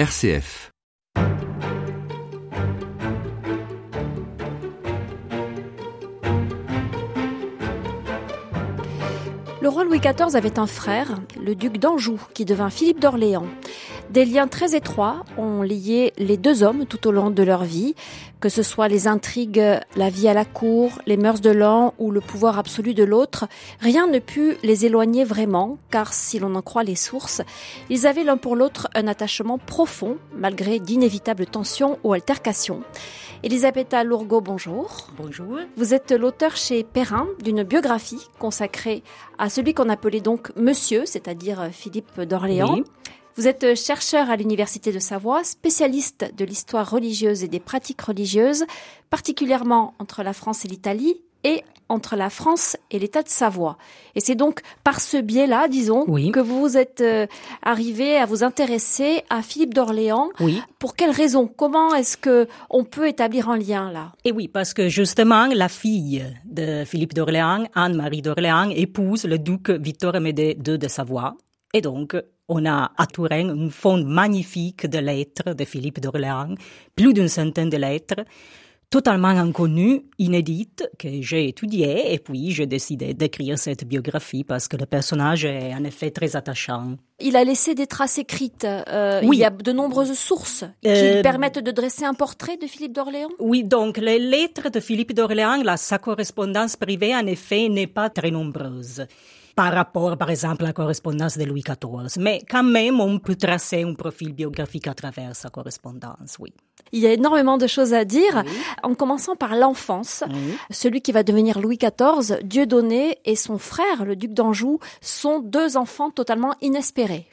RCF. Le roi Louis XIV avait un frère, le duc d'Anjou, qui devint Philippe d'Orléans. Des liens très étroits ont lié les deux hommes tout au long de leur vie, que ce soit les intrigues, la vie à la cour, les mœurs de l'un ou le pouvoir absolu de l'autre. Rien ne put les éloigner vraiment, car si l'on en croit les sources, ils avaient l'un pour l'autre un attachement profond, malgré d'inévitables tensions ou altercations. Elisabetta Lourgo, bonjour. Bonjour. Vous êtes l'auteur chez Perrin d'une biographie consacrée à celui qu'on appelait donc Monsieur, c'est-à-dire Philippe d'Orléans. Oui. Vous êtes chercheur à l'Université de Savoie, spécialiste de l'histoire religieuse et des pratiques religieuses, particulièrement entre la France et l'Italie et entre la France et l'État de Savoie. Et c'est donc par ce biais-là, disons, Oui. que vous êtes euh, arrivé à vous intéresser à Philippe d'Orléans. Oui. Pour quelles raisons Comment est-ce que on peut établir un lien là? Et oui, parce que justement, la fille de Philippe d'Orléans, Anne-Marie d'Orléans, épouse le duc Victor Amédée II de Savoie. Et donc, on a à Touraine une fond magnifique de lettres de Philippe d'Orléans, plus d'une centaine de lettres, totalement inconnues, inédites, que j'ai étudiées, et puis j'ai décidé d'écrire cette biographie parce que le personnage est en effet très attachant. Il a laissé des traces écrites. euh, Oui. Il y a de nombreuses sources qui Euh, permettent de dresser un portrait de Philippe d'Orléans? Oui, donc les lettres de Philippe d'Orléans, sa correspondance privée, en effet, n'est pas très nombreuse par rapport, par exemple, à la correspondance de Louis XIV. Mais quand même, on peut tracer un profil biographique à travers sa correspondance, oui. Il y a énormément de choses à dire, en commençant par l'enfance. Oui. Celui qui va devenir Louis XIV, Dieudonné et son frère, le duc d'Anjou, sont deux enfants totalement inespérés.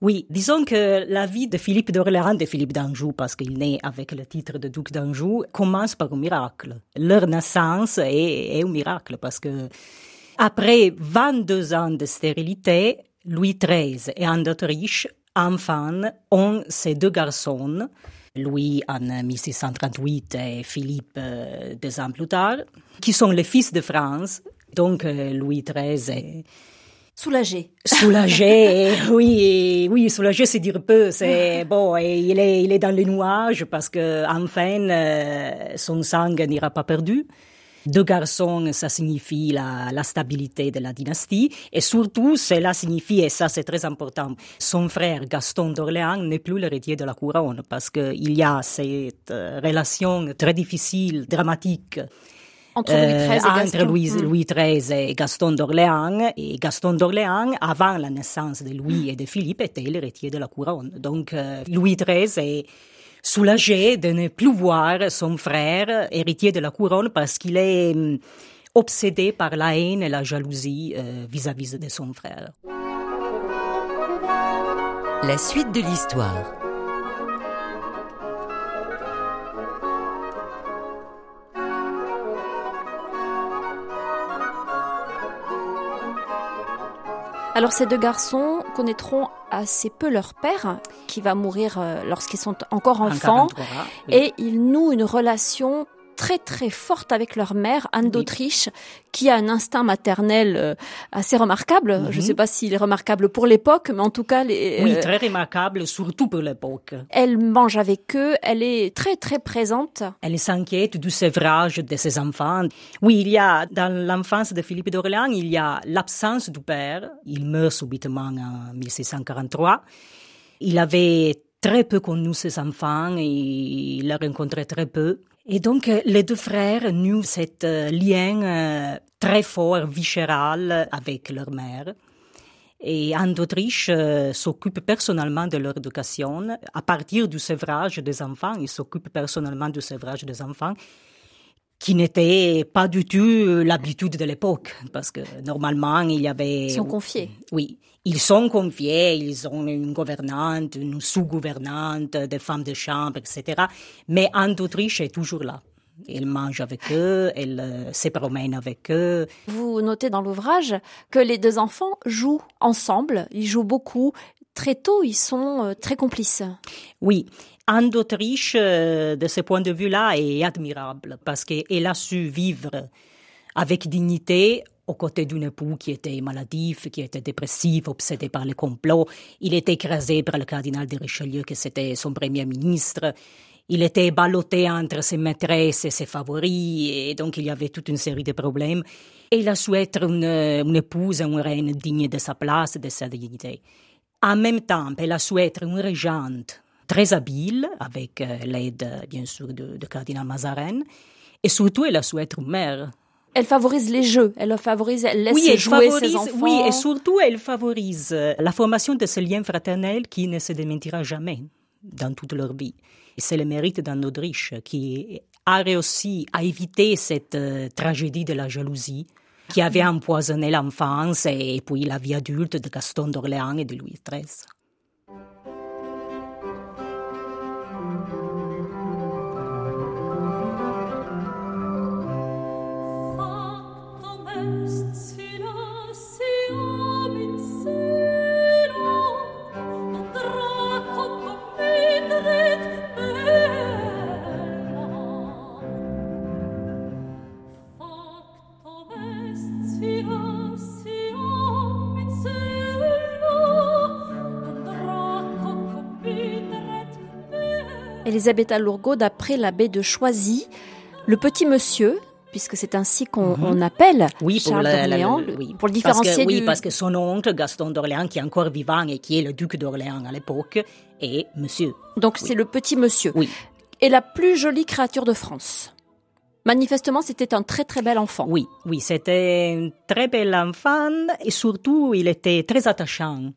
Oui, disons que la vie de Philippe d'Orléans, de Philippe d'Anjou, parce qu'il naît avec le titre de duc d'Anjou, commence par un miracle. Leur naissance est, est un miracle parce que après 22 ans de stérilité, Louis XIII et Anne d'Autriche, enfants, ont ces deux garçons, Louis en 1638 et Philippe euh, deux ans plus tard, qui sont les fils de France. Donc euh, Louis XIII est Soulagés. Soulagé, oui, oui, soulagé, c'est dire peu. C'est bon, et il est, il est dans les nuages parce que enfin, euh, son sang n'ira pas perdu. Deux garçons, ça signifie la, la stabilité de la dynastie. Et surtout, cela signifie, et ça c'est très important, son frère Gaston d'Orléans n'est plus l'héritier de la couronne parce qu'il y a cette euh, relation très difficile, dramatique Entre Louis euh, XIII et entre Gaston. Louis. Louis XIII et Gaston d'Orléans. Et Gaston d'Orléans, avant la naissance de Louis et de Philippe, était l'héritier de la couronne. Donc, euh, Louis XIII est soulagé de ne plus voir son frère héritier de la couronne parce qu'il est hum, obsédé par la haine et la jalousie euh, vis-à-vis de son frère. La suite de l'histoire. Alors ces deux garçons connaîtront assez peu leur père, qui va mourir euh, lorsqu'ils sont encore En enfants, 43, oui. et ils nouent une relation très très forte avec leur mère, Anne d'Autriche, qui a un instinct maternel euh, assez remarquable. Je ne sais pas s'il est remarquable pour l'époque, mais en tout cas, les, Oui, euh, très remarquable, surtout pour l'époque. elle mange avec eux, elle est très très présente. Elle s'inquiète du sevrage de ses enfants. Oui, il y a, dans l'enfance de Philippe d'Orléans, il y a l'absence du père. Il meurt subitement en 1643. Il avait très peu connu ses enfants et il les rencontrait très peu. Et donc, euh, les deux frères nouent cet euh, lien euh, très fort, viscéral avec leur mère. Et Anne d'Autriche euh, s'occupe personnellement de leur éducation. À partir du sevrage des enfants, il s'occupe personnellement du sevrage des enfants, qui n'était pas du tout l'habitude de l'époque, parce que normalement, il y avait... Ils sont confiés. Oui, ils sont confiés, ils ont une gouvernante, une sous-gouvernante, des femmes de chambre, etc. Mais Anne d'Autriche est toujours là. Elle mange avec eux, elle euh, se promène avec eux. Vous notez dans l'ouvrage que les deux enfants jouent ensemble, ils jouent beaucoup. Très tôt, ils sont euh, très complices. Oui, Anne d'Autriche, euh, de ce point de vue-là, est admirable parce qu'elle a su vivre avec dignité aux côtés d'un époux qui était maladif, qui était dépressif, obsédé par le complot. Il était écrasé par le cardinal de Richelieu, qui c'était son premier ministre. Il était ballotté entre ses maîtresses et ses favoris, et donc il y avait toute une série de problèmes. Et il a su être une, une épouse, une reine digne de sa place, de sa dignité. En même temps, elle a su être une régente très habile, avec euh, l'aide, bien sûr, de cardinal Mazarin. Et surtout, elle a su être une mère elle favorise les jeux, elle favorise, elle laisse oui, elle jouer favorise, ses enfants. Oui, et surtout, elle favorise euh, la formation de ce lien fraternel qui ne se démentira jamais dans toute leur vie. C'est le mérite d'Anne d'Autriche qui a réussi à éviter cette euh, tragédie de la jalousie qui avait empoisonné l'enfance et puis la vie adulte de Gaston d'Orléans et de Louis XIII. Elisabetta Lourgaud, d'après l'abbé de Choisy, le petit monsieur, puisque c'est ainsi qu'on Mhm. appelle Oui, Charles le- d'Orléans, oui. pour le Parce que- différencier Oui, du... parce que son oncle, Gaston d'Orléans, qui est encore vivant et qui est le duc d'Orléans à l'époque, est monsieur. Donc c'est le petit monsieur. Oui. Et la plus jolie créature de France. Manifestement, c'était un très très bel enfant. Oui, oui, c'était un très bel enfant et surtout, il était très attachant.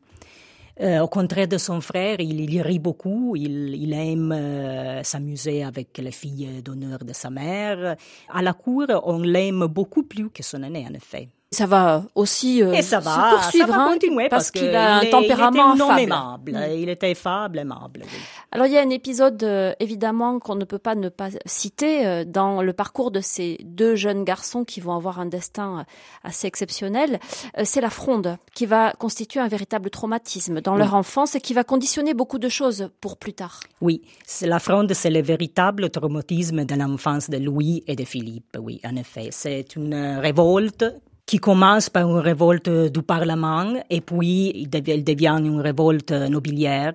Euh, au contraire de son frère, il, il rit beaucoup, il, il aime euh, s'amuser avec les filles d'honneur de sa mère. À la cour, on l'aime beaucoup plus que son aîné, en effet. Ça va aussi euh, Et ça se va, poursuivre, ça va hein, continuer parce, parce, qu'il a un tempérament il était aimable. Il était affable, aimable. Oui. Alors il y a un épisode euh, évidemment qu'on ne peut pas ne pas citer euh, dans le parcours de ces deux jeunes garçons qui vont avoir un destin assez exceptionnel. C'est la fronde qui va constituer un véritable traumatisme dans Oui. leur enfance et qui va conditionner beaucoup de choses pour plus tard. Oui, la fronde, c'est le véritable traumatisme de l'enfance de Louis et de Philippe. Oui, en effet. C'est une révolte qui commence par une révolte du Parlement et puis elle devient une révolte nobiliaire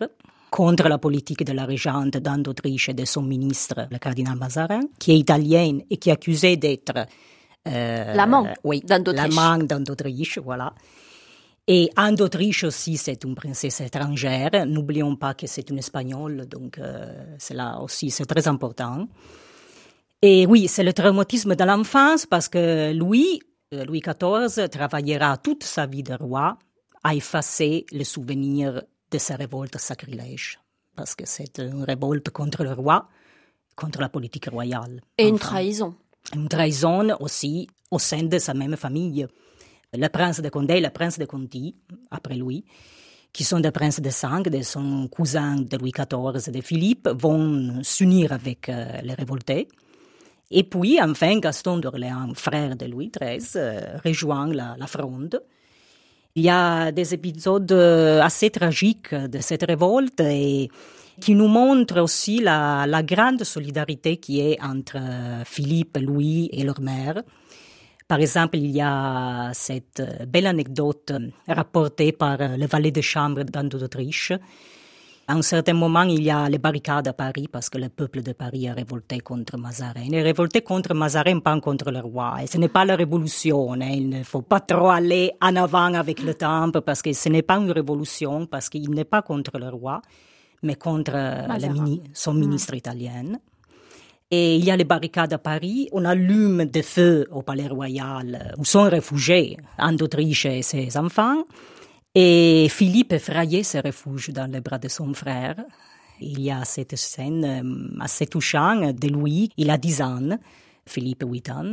contre la politique de la régente d'Anne d'Autriche et de son ministre, le cardinal Mazarin, qui est italienne et qui est accusé d'être euh, L'amant oui, d'Anne d'Autriche. l'amant d'Anne d'Autriche, voilà. Et Anne d'Autriche aussi, c'est une princesse étrangère. N'oublions pas que c'est une espagnole, donc euh, c'est là aussi, c'est très important. Et oui, c'est le traumatisme de l'enfance parce que Louis, euh, Louis XIV, travaillera toute sa vie de roi à effacer le souvenir de sa révolte sacrilège. Parce que c'est une révolte contre le roi, contre la politique royale. Et une trahison. une trahison aussi au sein de sa même famille. Le prince de Condé et le prince de Conti, après Louis, qui sont des princes de sang, de son cousin de Louis XIV et de Philippe, vont s'unir avec euh, les révoltés. Et puis, enfin, Gaston d'Orléans, frère de Louis XIII, euh, rejoint la, fronde. Il y a des épisodes euh, assez tragiques de cette révolte et qui nous montrent aussi la, grande solidarité qui est entre euh, Philippe, Louis et leur mère. Par exemple, il y a cette belle anecdote rapportée par le valet de chambre d'Anne d'Autriche. À un certain moment, il y a les barricades à Paris parce que le peuple de Paris a révolté contre Mazarin. Il est révolté contre Mazarin, pas contre le roi. Et ce n'est pas la révolution. hein. Il ne faut pas trop aller en avant avec le temps parce que ce n'est pas une révolution, parce qu'il n'est pas contre le roi, mais contre euh, mini- son ministre italien. Et il y a les barricades à Paris. On allume des feux au palais royal où sont réfugiés Anne d'Autriche et ses enfants. Et Philippe, effrayé, se réfugie dans les bras de son frère. Il y a cette scène euh, assez touchante de Louis, il a 10 ans, Philippe 8 ans,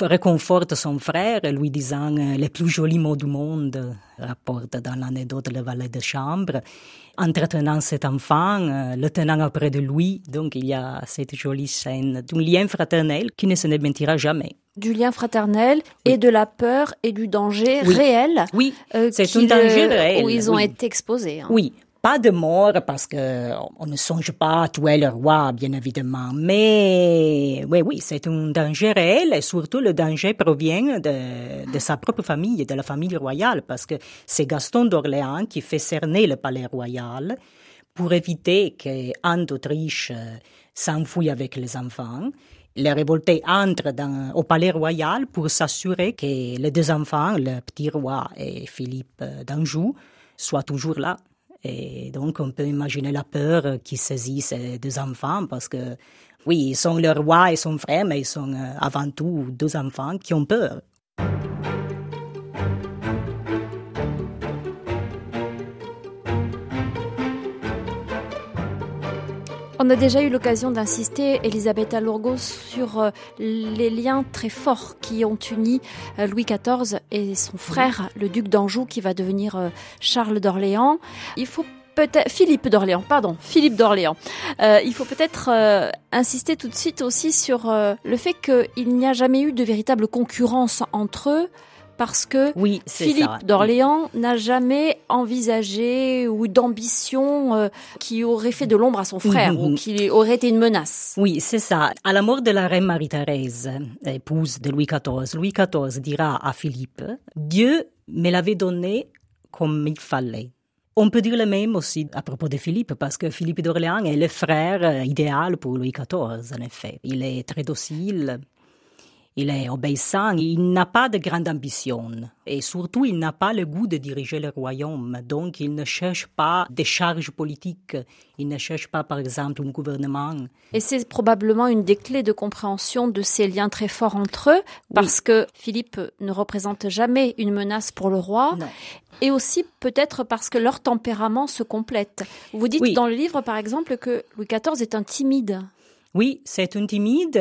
réconforte son frère, lui disant euh, les plus jolis mots du monde, rapporte dans l'anecdote le valet de chambre, entretenant cet enfant, euh, le tenant auprès de lui. Donc il y a cette jolie scène d'un lien fraternel qui ne se démentira jamais. Du lien fraternel et de la peur et du danger Oui. réel Oui, euh, c'est un danger euh, réel. où ils ont oui. été exposés. hein. Oui, pas de mort parce que on ne songe pas à tuer le roi, bien évidemment. Mais oui, oui, c'est un danger réel et surtout le danger provient de, de sa propre famille, de la famille royale, parce que c'est Gaston d'Orléans qui fait cerner le palais royal pour éviter que Anne d'Autriche euh, s'enfuit avec les enfants. Les révoltés entrent au palais royal pour s'assurer que les deux enfants, le petit roi et Philippe d'Anjou, soient toujours là. Et donc, on peut imaginer la peur qui saisit ces deux enfants parce que, oui, ils sont le roi et son frère, mais ils sont euh, avant tout deux enfants qui ont peur. On a déjà eu l'occasion d'insister, Elisabeth Alourgo, sur euh, les liens très forts qui ont uni euh, Louis XIV et son frère, le duc d'Anjou, qui va devenir euh, Charles d'Orléans. Il faut peut-être Philippe d'Orléans, pardon, Philippe d'Orléans. il faut peut-être insister tout de suite aussi sur le fait qu'il n'y a jamais eu de véritable concurrence entre eux parce que oui, Philippe d'Orléans n'a jamais envisagé ou d'ambition euh, qui aurait fait de l'ombre à son frère ou qui aurait été une menace. Oui, c'est ça. À la mort de la reine Marie-Thérèse, épouse de Louis XIV, Louis XIV dira à Philippe, Dieu me l'avait donné comme il fallait. On peut dire le même aussi à propos de Philippe, parce que Philippe d'Orléans est le frère euh, idéal pour Louis XIV, en effet. Il est très docile, il est obéissant, il n'a pas de grande ambition et surtout il n'a pas le goût de diriger le royaume. Donc il ne cherche pas des charges politiques, il ne cherche pas par exemple un gouvernement. Et c'est probablement une des clés de compréhension de ces liens très forts entre eux parce que Philippe ne représente jamais une menace pour le roi. Et aussi peut-être parce que leur tempérament se complète. Vous dites dans le livre par exemple que Louis XIV est un timide. Oui, c'est une timide,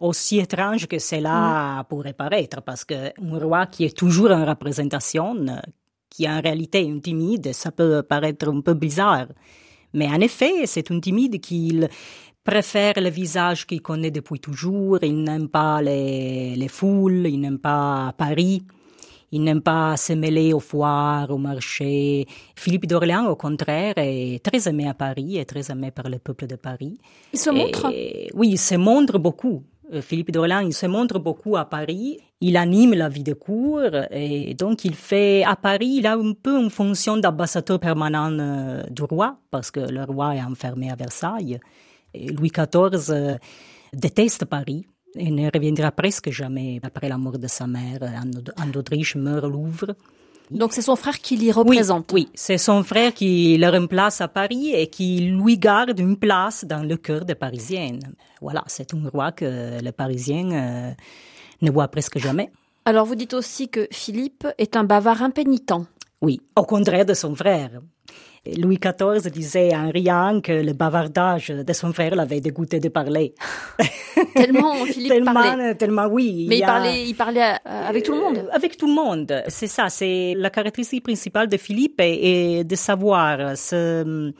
aussi étrange que cela mm. pourrait paraître, parce qu'un roi qui est toujours en représentation, qui en réalité est une timide, ça peut paraître un peu bizarre. Mais en effet, c'est une timide qui préfère le visage qu'il connaît depuis toujours, il n'aime pas les, les foules, il n'aime pas Paris. Il n'aime pas se mêler aux foires, au marché. Philippe d'Orléans, au contraire, est très aimé à Paris, est très aimé par le peuple de Paris. Il se montre? Oui, il se montre beaucoup. Euh, Philippe d'Orléans, il se montre beaucoup à Paris. Il anime la vie de cour et donc il fait à Paris, il a un peu une fonction d'ambassadeur permanent euh, du roi parce que le roi est enfermé à Versailles. Et Louis XIV euh, déteste Paris. Il ne reviendra presque jamais après la mort de sa mère. Anne d'Autriche meurt au Louvre. Donc c'est son frère qui l'y représente. Oui, c'est son frère qui le remplace à Paris et qui lui garde une place dans le cœur des Parisiennes. Voilà, c'est un roi que les Parisiens euh, ne voient presque jamais. Alors vous dites aussi que Philippe est un bavard impénitent. Oui, au contraire de son frère. Louis XIV disait en riant que le bavardage de son frère l'avait dégoûté de parler. Tellement Philippe parlait. Tellement oui. Mais il, parlait, il parlait avec tout le monde. Euh, avec tout le monde. C'est ça. C'est la caractéristique principale de Philippe et, de savoir se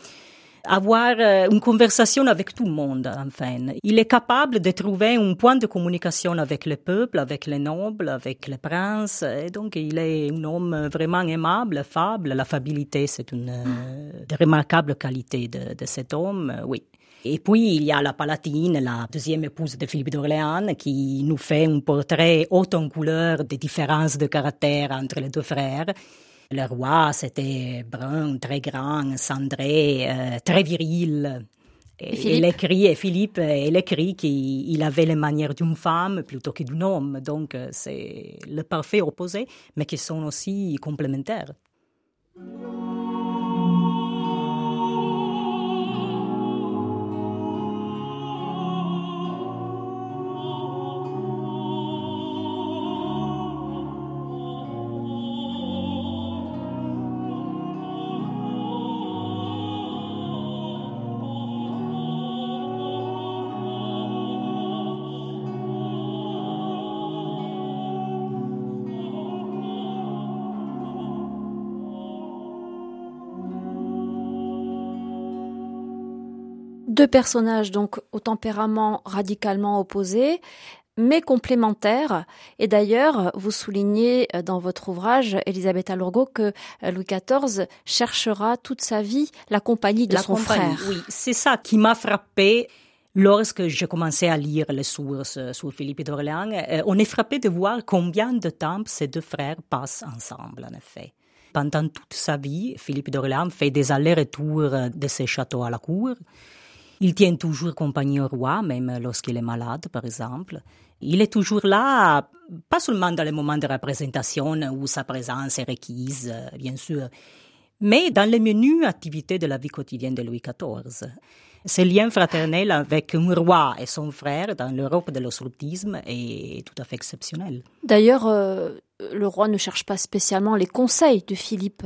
avoir euh, une conversation avec tout le monde, enfin. Il est capable de trouver un point de communication avec le peuple, avec les nobles, avec les princes. Et donc, il est un homme vraiment aimable, affable. L'affabilité, c'est une euh, remarquable qualité de, cet homme, oui. Et puis, il y a la Palatine, la deuxième épouse de Philippe d'Orléans, qui nous fait un portrait haut en couleur des différences de caractère entre les deux frères. Le roi, c'était brun, très grand, cendré, euh, très viril. Et, il écrit, et Philippe, il écrit qu'il avait les manières d'une femme plutôt que d'un homme. Donc, euh, c'est le parfait opposé, mais qui sont aussi complémentaires. Deux personnages donc au tempérament radicalement opposés, mais complémentaires. Et d'ailleurs, vous soulignez dans votre ouvrage, Elisabeth Alourgo, que Louis XIV cherchera toute sa vie la compagnie de son frère. Oui, c'est ça qui m'a frappé. Lorsque j'ai commencé à lire les sources sur Philippe d'Orléans, euh, on est frappé de voir combien de temps ces deux frères passent ensemble, en effet. Pendant toute sa vie, Philippe d'Orléans fait des allers-retours de ses châteaux à la cour. Il tient toujours compagnie au roi, même lorsqu'il est malade, par exemple. Il est toujours là, pas seulement dans les moments de représentation où sa présence est requise, bien sûr, mais dans les menus activités de la vie quotidienne de Louis XIV. Ce lien fraternel avec un roi et son frère dans l'Europe de l'occultisme est tout à fait exceptionnel. D'ailleurs, euh, le roi ne cherche pas spécialement les conseils de Philippe.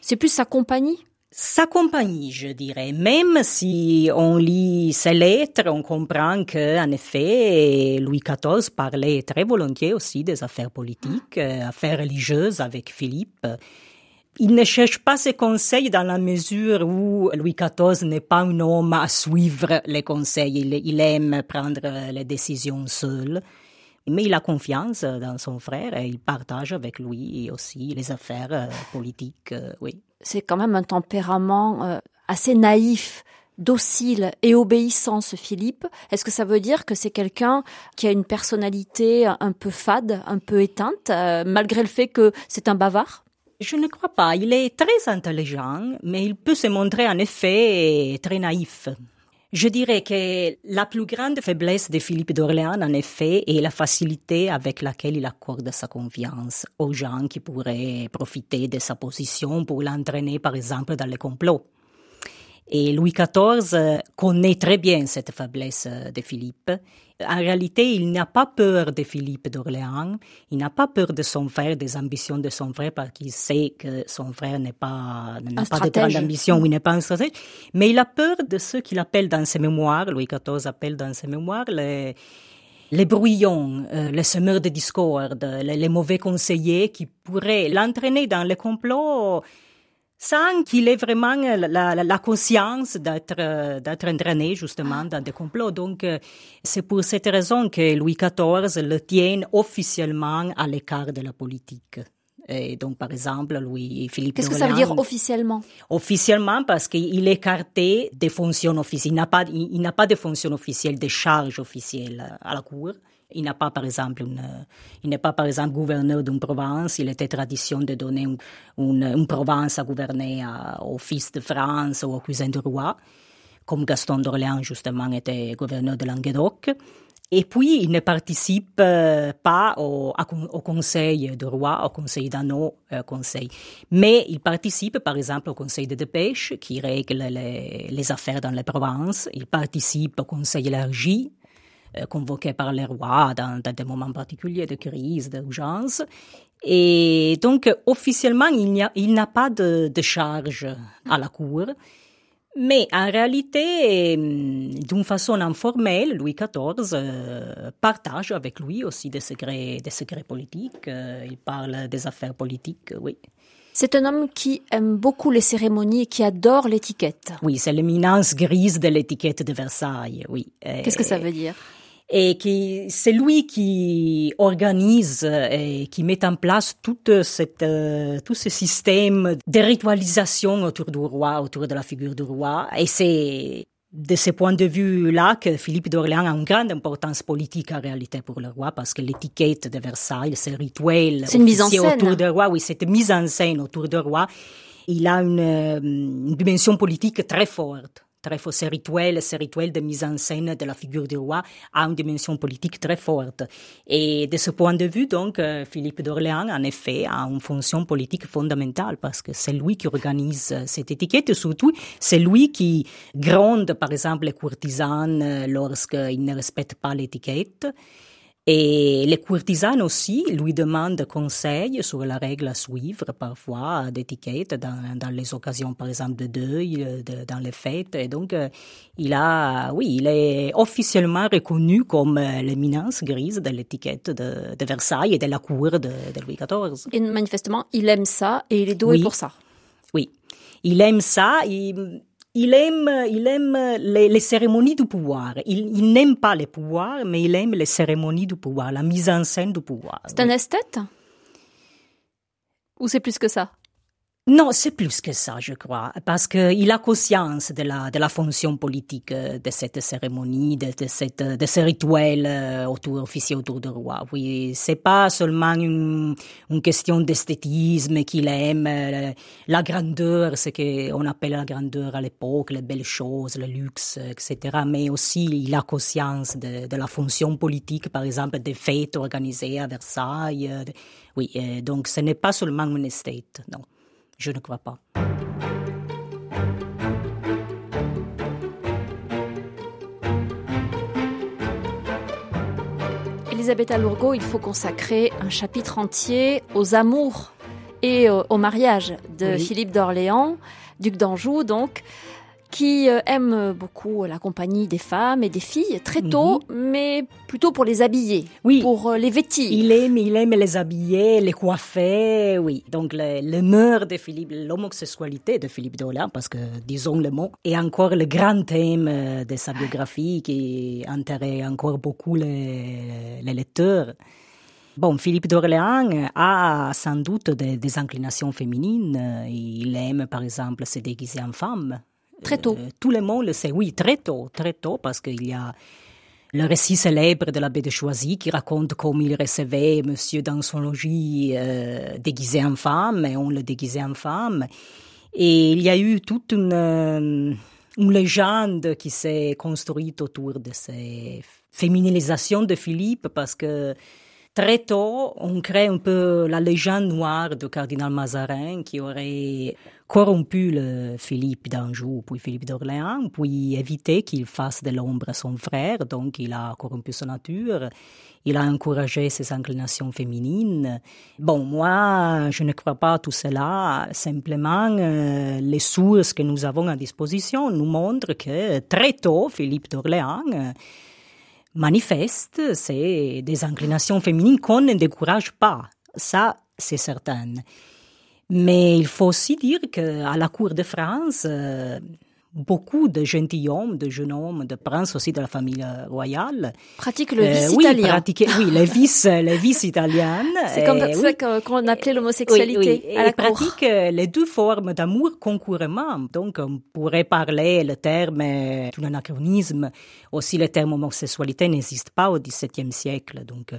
C'est plus sa compagnie sa compagnie, je dirais. Même si on lit ses lettres, on comprend que, en effet, Louis XIV parlait très volontiers aussi des affaires politiques, euh, affaires religieuses avec Philippe. Il ne cherche pas ses conseils dans la mesure où Louis XIV n'est pas un homme à suivre les conseils. Il, aime prendre les décisions seul. Mais il a confiance dans son frère et il partage avec lui aussi les affaires euh, politiques, euh, oui. C'est quand même un tempérament euh, assez naïf docile et obéissant, ce Philippe. Est-ce que ça veut dire que c'est quelqu'un qui a une personnalité un peu fade, un peu éteinte, malgré le fait que c'est un bavard? Je ne crois pas. Il est très intelligent, mais il peut se montrer en effet très naïf. Je dirais que la plus grande faiblesse de Philippe d'Orléans, en effet, est la facilité avec laquelle il accorde sa confiance aux gens qui pourraient profiter de sa position pour l'entraîner, par exemple, dans les complots. Et Louis XIV connaît très bien cette faiblesse de Philippe. En réalité, il n'a pas peur de Philippe d'Orléans, il n'a pas peur de son frère, des ambitions de son frère, parce qu'il sait que son frère n'est pas, n'a pas de grande ambition, il n'est pas un stratège, mais il a peur de ce qu'il appelle dans ses mémoires, Louis XIV appelle dans ses mémoires les, les brouillons, euh, les semeurs de discorde, les, les mauvais conseillers qui pourraient l'entraîner dans les complots sans qu'il ait vraiment la, la, conscience d'être euh, d'être entraîné justement dans des complots. Donc euh, c'est pour cette raison que Louis XIV le tient officiellement à l'écart de la politique. Et donc, par exemple, Louis-Philippe Qu'est-ce que ça veut dire officiellement? Officiellement, parce qu'il est écarté des fonctions officielles. Il n'a pas, il n'a pas de fonctions officielles, de charges officielles à la Cour. Il n'a pas, par exemple, il n'est pas, par exemple, gouverneur d'une province. Il était tradition de donner une, province à gouverner au fils de France ou au cousin du roi, comme Gaston d'Orléans, justement, était gouverneur de Languedoc. Et puis, il ne participe euh, pas au, conseil du roi, au conseil d'un euh, conseil. Mais il participe, par exemple, au conseil de dépêche, qui règle les, les affaires dans les provinces. Il participe au conseil élargi, euh, convoqué par les rois dans, des moments particuliers de crise, d'urgence. Et donc, officiellement, il n'a pas de, de charge à la cour. Mais en réalité, euh, d'une façon informelle, Louis XIV euh, partage avec lui aussi des secrets, des secrets politiques. il parle des affaires politiques, oui. C'est un homme qui aime beaucoup les cérémonies et qui adore l'étiquette. Oui, c'est l'éminence grise de l'étiquette de Versailles, oui. Qu'est-ce que ça veut dire? Et qui c'est lui qui organise et qui met en place tout cette euh, tout ce système de ritualisation autour du roi, autour de la figure du roi. Et c'est de ce point de vue-là que Philippe d'Orléans a une grande importance politique en réalité pour le roi parce que l'étiquette de Versailles, ce rituel c'est une mise en scène. autour du roi, oui, cette mise en scène autour du roi, il a une, une dimension politique très forte très fort. Ce rituel, ce rituel de mise en scène de la figure du roi a une dimension politique très forte. Et de ce point de vue, donc, euh, Philippe d'Orléans, en effet, a une fonction politique fondamentale parce que c'est lui qui organise euh, cette étiquette et surtout, c'est lui qui gronde, par exemple, les courtisanes euh, lorsqu'ils ne respectent pas l'étiquette. Et les courtisanes aussi lui demandent conseils sur la règle à suivre, parfois d'étiquette, dans, dans, les occasions, par exemple, de deuil, de, dans les fêtes. Et donc, euh, il a, oui, il est officiellement reconnu comme euh, l'éminence grise de l'étiquette de, de, Versailles et de la cour de, de, Louis XIV. Et manifestement, il aime ça et il est doué pour ça. Oui, il aime ça. Il, il aime, il aime les, cérémonies du pouvoir. Il, n'aime pas les pouvoirs, mais il aime les cérémonies du pouvoir, la mise en scène du pouvoir. C'est un esthète? Ou c'est plus que ça? Non, c'est plus que ça, je crois, parce qu'il a conscience de la, de la fonction politique euh, de cette cérémonie, de, cette, de ce rituel euh, autour, autour du roi. Oui, c'est pas seulement une, une question d'esthétisme qu'il aime, euh, la grandeur, ce qu'on appelle la grandeur à l'époque, les belles choses, le luxe, etc. Mais aussi, il a conscience de, de la fonction politique, par exemple, des fêtes organisées à Versailles. Oui, donc ce n'est pas seulement une esthète, non. Je ne crois pas. Elisabeth Lourgo, il faut consacrer un chapitre entier aux amours et au mariage de Philippe d'Orléans, duc d'Anjou donc qui euh, aime beaucoup la compagnie des femmes et des filles très tôt, mhm. mais plutôt pour les habiller, oui. pour euh, les vêtir. Il aime, il aime les habiller, les coiffer, oui. Donc le, le mœurs de Philippe, l'homosexualité de Philippe d'Orléans, parce que disons le mot, est encore le grand thème euh, de sa biographie qui intéresse encore beaucoup les, les lecteurs. Bon, Philippe d'Orléans a sans doute des, des, inclinations féminines. Il aime, par exemple, se déguiser en femme. Très tôt. Euh, tout le monde le sait, oui, très tôt, très tôt, parce qu'il y a le récit célèbre de l'abbé de Choisy qui raconte comment il recevait monsieur dans son logis euh, déguisé en femme, et on le déguisait en femme. Et il y a eu toute une, euh, une légende qui s'est construite autour de ces féminisations de Philippe, parce que très tôt, on crée un peu la légende noire du cardinal Mazarin qui aurait corrompu le Philippe d'Anjou, puis Philippe d'Orléans, puis évité qu'il fasse de l'ombre à son frère, donc il a corrompu sa nature. Il a encouragé ses inclinations féminines. Bon, moi, je ne crois pas à tout cela. Simplement, euh, les sources que nous avons à disposition nous montrent que très tôt, Philippe d'Orléans euh, manifeste ses inclinations féminines qu'on ne décourage pas. Ça, c'est certain. Mais il faut aussi dire qu'à la cour de France, euh, beaucoup de gentilshommes, de jeunes hommes, de princes aussi de la famille royale. Pratiquent le vice euh, italien. Oui, oui, le vice, le vice italien. C'est comme ça qu'on appelait l'homosexualité oui, à la cour. pratique les deux formes d'amour concurremment. Donc, on pourrait parler le terme d'un anachronisme. Aussi, le terme homosexualité n'existe pas au XVIIe siècle. Donc,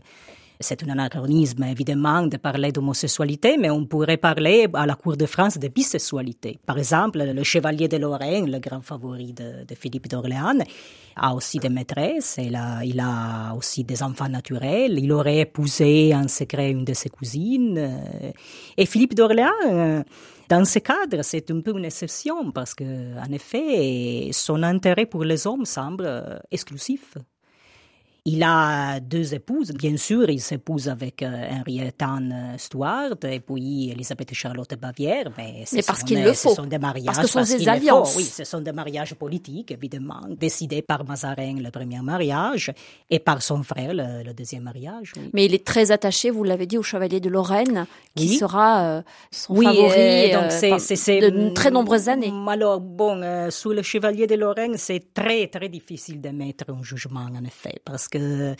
c'est un anachronisme, évidemment, de parler d'homosexualité, mais on pourrait parler à la cour de France de bisexualité. Par exemple, le chevalier de Lorraine, le grand favori de, Philippe d'Orléans, a aussi des maîtresses, il a, il a aussi des enfants naturels, il aurait épousé en secret une de ses cousines. Et Philippe d'Orléans, dans ce cadre, c'est un peu une exception parce que, en effet, son intérêt pour les hommes semble exclusif. Il a deux épouses, bien sûr, il s'épouse avec euh, Henriette Anne Stuart et puis Elisabeth Charlotte Bavière, mais, c'est parce qu'il le faut. Ce sont des mariages parce que ce sont des alliances. Oui, ce sont des mariages politiques, évidemment, décidés par Mazarin, le premier mariage, et par son frère, le, deuxième mariage. Mais il est très attaché, vous l'avez dit, au chevalier de Lorraine, qui sera euh, son favori donc euh, c'est, de très nombreuses années. Alors, bon, sous le chevalier de Lorraine, c'est très, très difficile de mettre un jugement, en effet, parce que que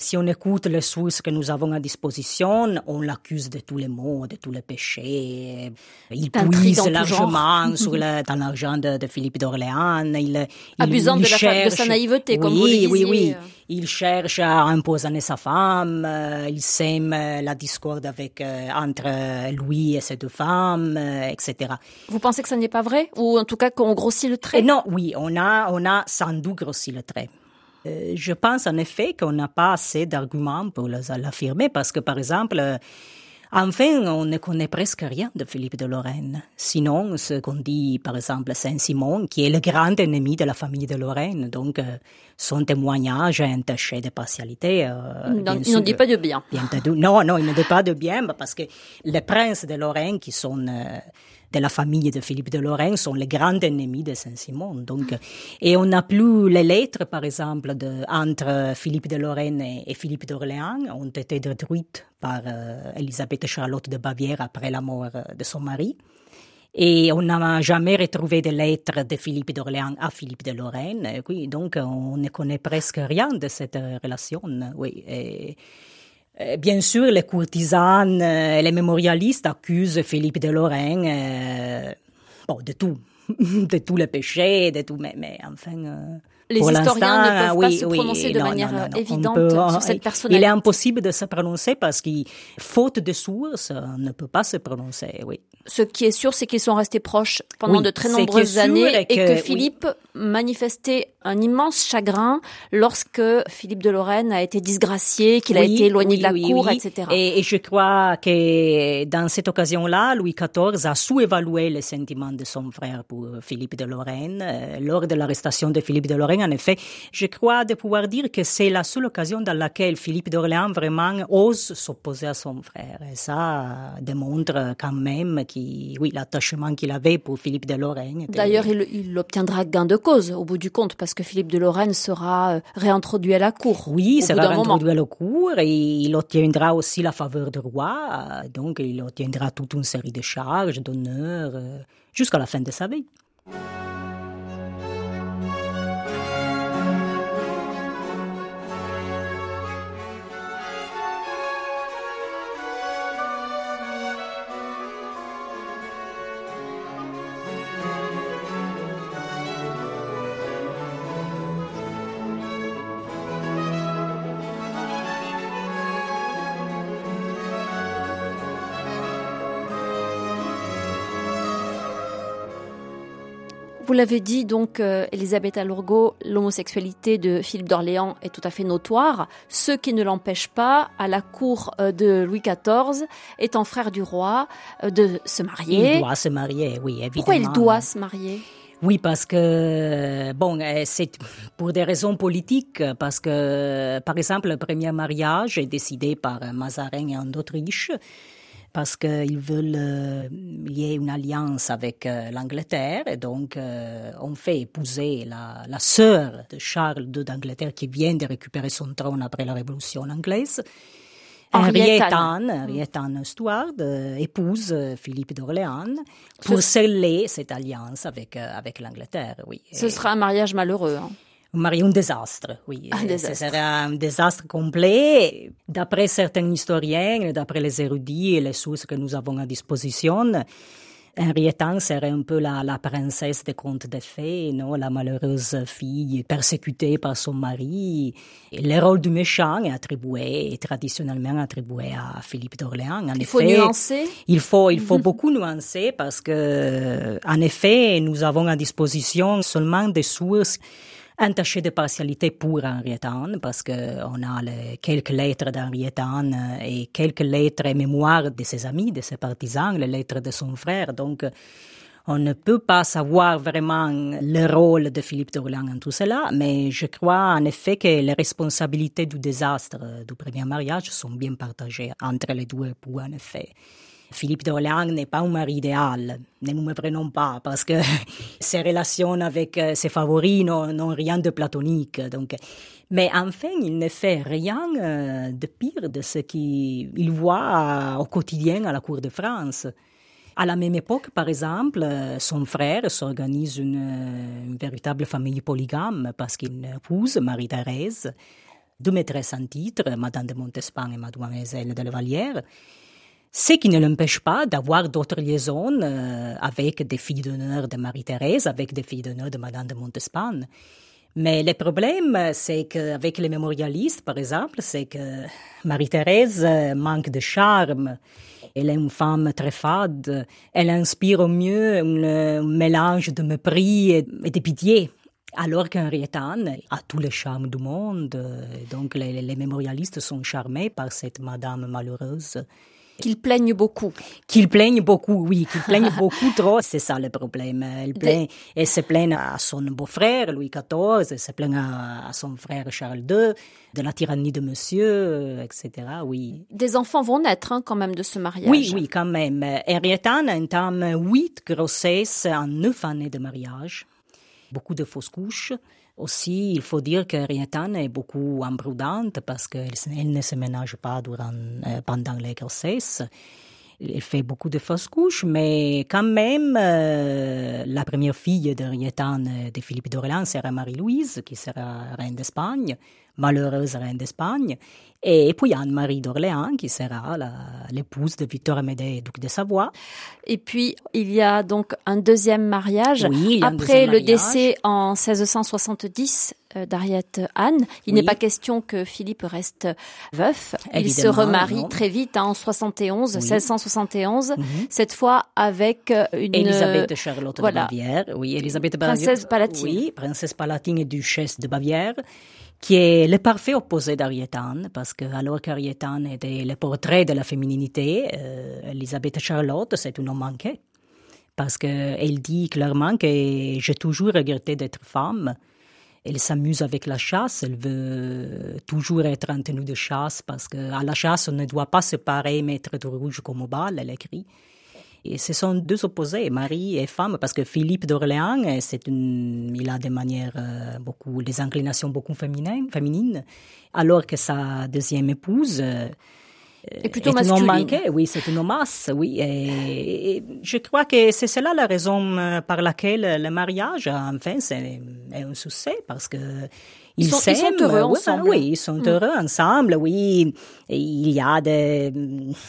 si on écoute les sources que nous avons à disposition, on l'accuse de tous les maux, de tous les péchés. Il puise largement sur le, dans l'argent de, Philippe d'Orléans. Il, Abusant de, cherche, de, sa naïveté, oui, comme vous le disiez. Oui, oui. Il cherche à empoisonner sa femme. Euh, il sème euh, la discorde avec, euh, entre lui et ses deux femmes, etc. Vous pensez que ça n'est pas vrai? Ou en tout cas qu'on grossit le trait? Et non, oui, on a, on a sans doute grossi le trait. Euh, je pense en effet qu'on n'a pas assez d'arguments pour l'affirmer parce que, par exemple, euh, Enfin, on ne connaît presque rien de Philippe de Lorraine. Sinon, ce qu'on dit, par exemple, Saint-Simon, qui est le grand ennemi de la famille de Lorraine. Donc, euh, son témoignage est entaché de partialité. il n'en dit pas de bien. Non, non, il ne dit pas de bien parce que les princes de Lorraine, qui sont de la famille de Philippe de Lorraine sont les grands ennemis de Saint-Simon. Donc, et on n'a plus les lettres, par exemple, de, entre Philippe de Lorraine et, Philippe d'Orléans ont été détruites par euh, Elisabeth Charlotte de Bavière après la mort euh, de son mari. Et on n'a jamais retrouvé de lettres de Philippe d'Orléans à Philippe de Lorraine. Oui, donc on ne connaît presque rien de cette relation. Oui. Bien sûr, les courtisanes et les mémorialistes accusent Philippe de Lorraine euh, de tout, de tous les péchés, de tout, mais, enfin, euh, les historiens ne peuvent pas se prononcer de manière évidente sur cette personnalité. Il est impossible de se prononcer parce qu'il, faute de sources, on ne peut pas se prononcer, oui. Ce qui est sûr, c'est qu'ils sont restés proches pendant de très nombreuses années et que, Philippe manifestait un immense chagrin lorsque Philippe de Lorraine a été disgracié, qu'il a été éloigné de la cour, etc. Et, et, je crois que dans cette occasion-là, Louis XIV a sous-évalué les sentiments de son frère pour Philippe de Lorraine. Euh, lors de l'arrestation de Philippe de Lorraine, en effet, je crois de pouvoir dire que c'est la seule occasion dans laquelle Philippe d'Orléans vraiment ose s'opposer à son frère. Et ça démontre quand même qui, oui, l'attachement qu'il avait pour Philippe de Lorraine. D'ailleurs, il, il obtiendra gain de cause au bout du compte parce que Philippe de Lorraine sera euh, réintroduit à la cour. Oui, il sera réintroduit à la cour et il obtiendra aussi la faveur du roi. Donc, il obtiendra toute une série de charges, d'honneurs, euh, jusqu'à la fin de sa vie. Vous l'avez dit, donc, euh, Elisabeth Alourgo, l'homosexualité de Philippe d'Orléans est tout à fait notoire, ce qui ne l'empêche pas, à la cour euh, de Louis XIV, étant frère du roi, euh, de se marier. Il doit se marier, oui, évidemment. Pourquoi il doit se marier? Oui, parce que, bon, c'est pour des raisons politiques, parce que, par exemple, le premier mariage est décidé par Mazarin et d'Autriche parce qu'ils veulent euh, lier une alliance avec euh, l'Angleterre et donc euh, on fait épouser la, la sœur de Charles II d'Angleterre qui vient de récupérer son trône après la Révolution anglaise. Henriette Anne, Henriette Anne Stuart épouse Philippe d'Orléans pour sceller cette alliance avec, avec l'Angleterre, oui. Ce sera un mariage malheureux. Hein. Un désastre, oui. Un désastre. Ce serait un désastre complet. D'après certains historiens, d'après les érudits et les sources que nous avons à disposition, Henriette Anne serait un peu la, la princesse des contes de fées, non? la malheureuse fille persécutée par son mari. Et le rôle du méchant est attribué, est traditionnellement attribué à Philippe d'Orléans. il faut nuancer. Il faut, il faut beaucoup nuancer parce que, en effet, nous avons à disposition seulement des sources un de partialité pour Henriette Anne, parce qu'on a les, quelques lettres d'Henriette Anne et quelques lettres et mémoires de ses amis, de ses partisans, les lettres de son frère. Donc, on ne peut pas savoir vraiment le rôle de Philippe d'Orléans en tout cela, mais je crois en effet que les responsabilités du désastre du premier mariage sont bien partagées entre les deux époux, en effet. Philippe d'Orléans n'est pas un mari idéal, ne nous me prenons pas, parce que ses relations avec euh, ses favoris n'ont rien de platonique. Donc, mais enfin, il ne fait rien euh, de pire de ce qu'il voit au quotidien à la cour de France. À la même époque, par exemple, son frère s'organise une, une, véritable famille polygame parce qu'il épouse Marie-Thérèse, deux maîtresses en titre, Madame de Montespan et Mademoiselle de la Vallière, ce qui ne l'empêche pas d'avoir d'autres liaisons euh, avec des filles d'honneur de Marie-Thérèse, avec des filles d'honneur de Madame de Montespan. Mais le problème, c'est qu'avec les mémorialistes, par exemple, c'est que Marie-Thérèse manque de charme. Elle est une femme très fade. Elle inspire au mieux un mélange de mépris et de pitié. Alors qu'Henriette Anne a tous les charmes du monde. Donc les, les mémorialistes sont charmés par cette madame malheureuse. Qu'ils plaignent beaucoup. Qu'ils plaignent beaucoup, oui, qu'ils plaignent beaucoup trop, c'est ça le problème. Elle, plaignent, elle se plaignent à son beau-frère, Louis XIV, elle se plaignent à, son frère Charles II, de la tyrannie de monsieur, etc., oui. Des enfants vont naître hein, quand même de ce mariage. Oui, oui, quand même. Henriette Anne entame huit grossesses en neuf années de mariage. Beaucoup de fausses couches. Aussi, il faut dire que Rietane est beaucoup imprudente parce qu'elle ne se ménage pas euh, pendant les grossesses. Elle fait beaucoup de fausses couches, mais quand même, euh, la première fille d'Henrietta de Philippe d'Orléans sera Marie-Louise, qui sera reine d'Espagne, malheureuse reine d'Espagne. Et puis Anne-Marie d'Orléans, qui sera l'épouse de Victor Amédée, duc de Savoie. Et puis, il y a donc un deuxième mariage. Oui, Après le décès en 1670 euh, d'Ariette Anne, il n'est pas question que Philippe reste veuf. il se remarie très vite hein, en 71, 1671, mhm. cette fois avec euh, une... Elisabeth Charlotte de Bavière. Oui, Elisabeth Princesse Palatine. Oui, princesse Palatine et duchesse de Bavière qui est le parfait opposé d'Arietane, parce que alors qu'Arietane était le portrait de la fémininité, euh, Elisabeth Charlotte, c'est un homme manqué. Parce qu'elle dit clairement que j'ai toujours regretté d'être femme. Elle s'amuse avec la chasse, elle veut toujours être en tenue de chasse, parce qu'à la chasse, on ne doit pas se parer mettre de rouge comme au bal, elle écrit. Et ce sont deux opposés, mari et femme, parce que Philippe d'Orléans, c'est une, il a des manières euh, beaucoup, des inclinations beaucoup féminines, féminines, alors que sa deuxième épouse euh, est plutôt masculine. Manqué, oui, c'est une masse, oui. Et, je crois que c'est cela la raison euh, par laquelle le mariage, enfin, c'est un succès, parce que ils, sont, ils sont, heureux ensemble. Oui, ils sont mm. heureux ensemble, oui. il y a des,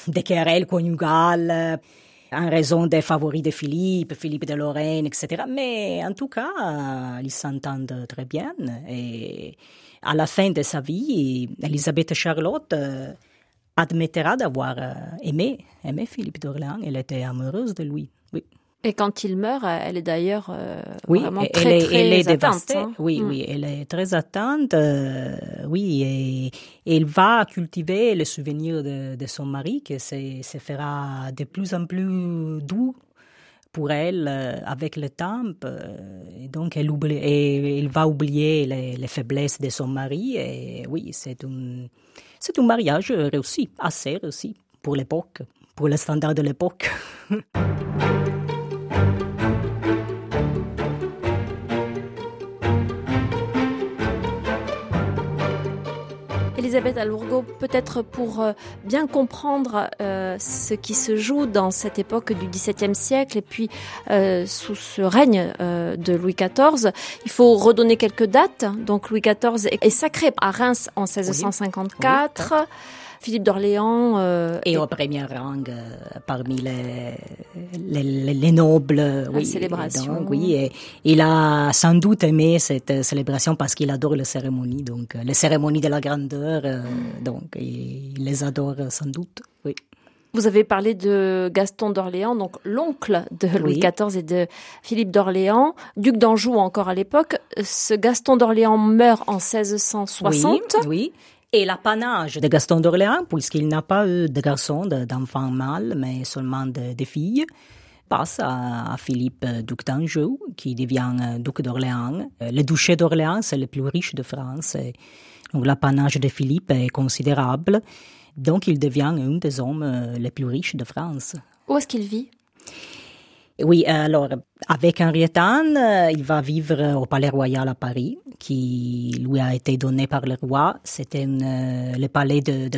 des querelles conjugales en raison des favoris de Philippe, Philippe de Lorraine, etc. Mais en tout cas, ils s'entendent très bien. Et à la fin de sa vie, Elisabeth Charlotte euh, admettra d'avoir euh, aimé, aimé Philippe d'Orléans. Elle était amoureuse de lui. Et quand il meurt, elle est d'ailleurs euh, oui, vraiment elle très, est, très elle est dévastée. Hein. Oui, mm. oui, elle est très attente. Euh, oui, et, elle va cultiver le souvenir de, de son mari, que se fera de plus en plus doux pour elle euh, avec le temps. Et donc, elle, oublie, et, elle va oublier les, les, faiblesses de son mari. Et oui, c'est un, c'est un mariage réussi, assez réussi pour l'époque, pour le standard de l'époque. Elisabeth Alourgo, peut-être pour euh, bien comprendre euh, ce qui se joue dans cette époque du XVIIe siècle et puis euh, sous ce règne de Louis XIV, il faut redonner quelques dates. Donc Louis XIV est sacré à Reims en 1654. Philippe d'Orléans. Euh, et au premier rang euh, parmi les, les, les, nobles. oui, célébration. Donc, oui, et il a sans doute aimé cette célébration parce qu'il adore les cérémonies, donc les cérémonies de la grandeur, euh, donc il les adore sans doute. Oui. Vous avez parlé de Gaston d'Orléans, donc l'oncle de Louis XIV et de Philippe d'Orléans, duc d'Anjou encore à l'époque. Ce Gaston d'Orléans meurt en 1660. Oui, oui. Et l'apanage de Gaston d'Orléans, puisqu'il n'a pas eu de garçons, d'enfants mâles, mais seulement de, filles, passe à, Philippe, euh, duc d'Anjou, qui devient euh, duc d'Orléans. Euh, le duché d'Orléans, c'est le plus riche de France. donc l'apanage de Philippe est considérable. Donc il devient un des hommes les plus riches de France. Où est-ce qu'il vit? Oui, alors avec Henriette Anne, euh, il va vivre au Palais Royal à Paris, qui lui a été donné par le roi. C'était euh, le palais de,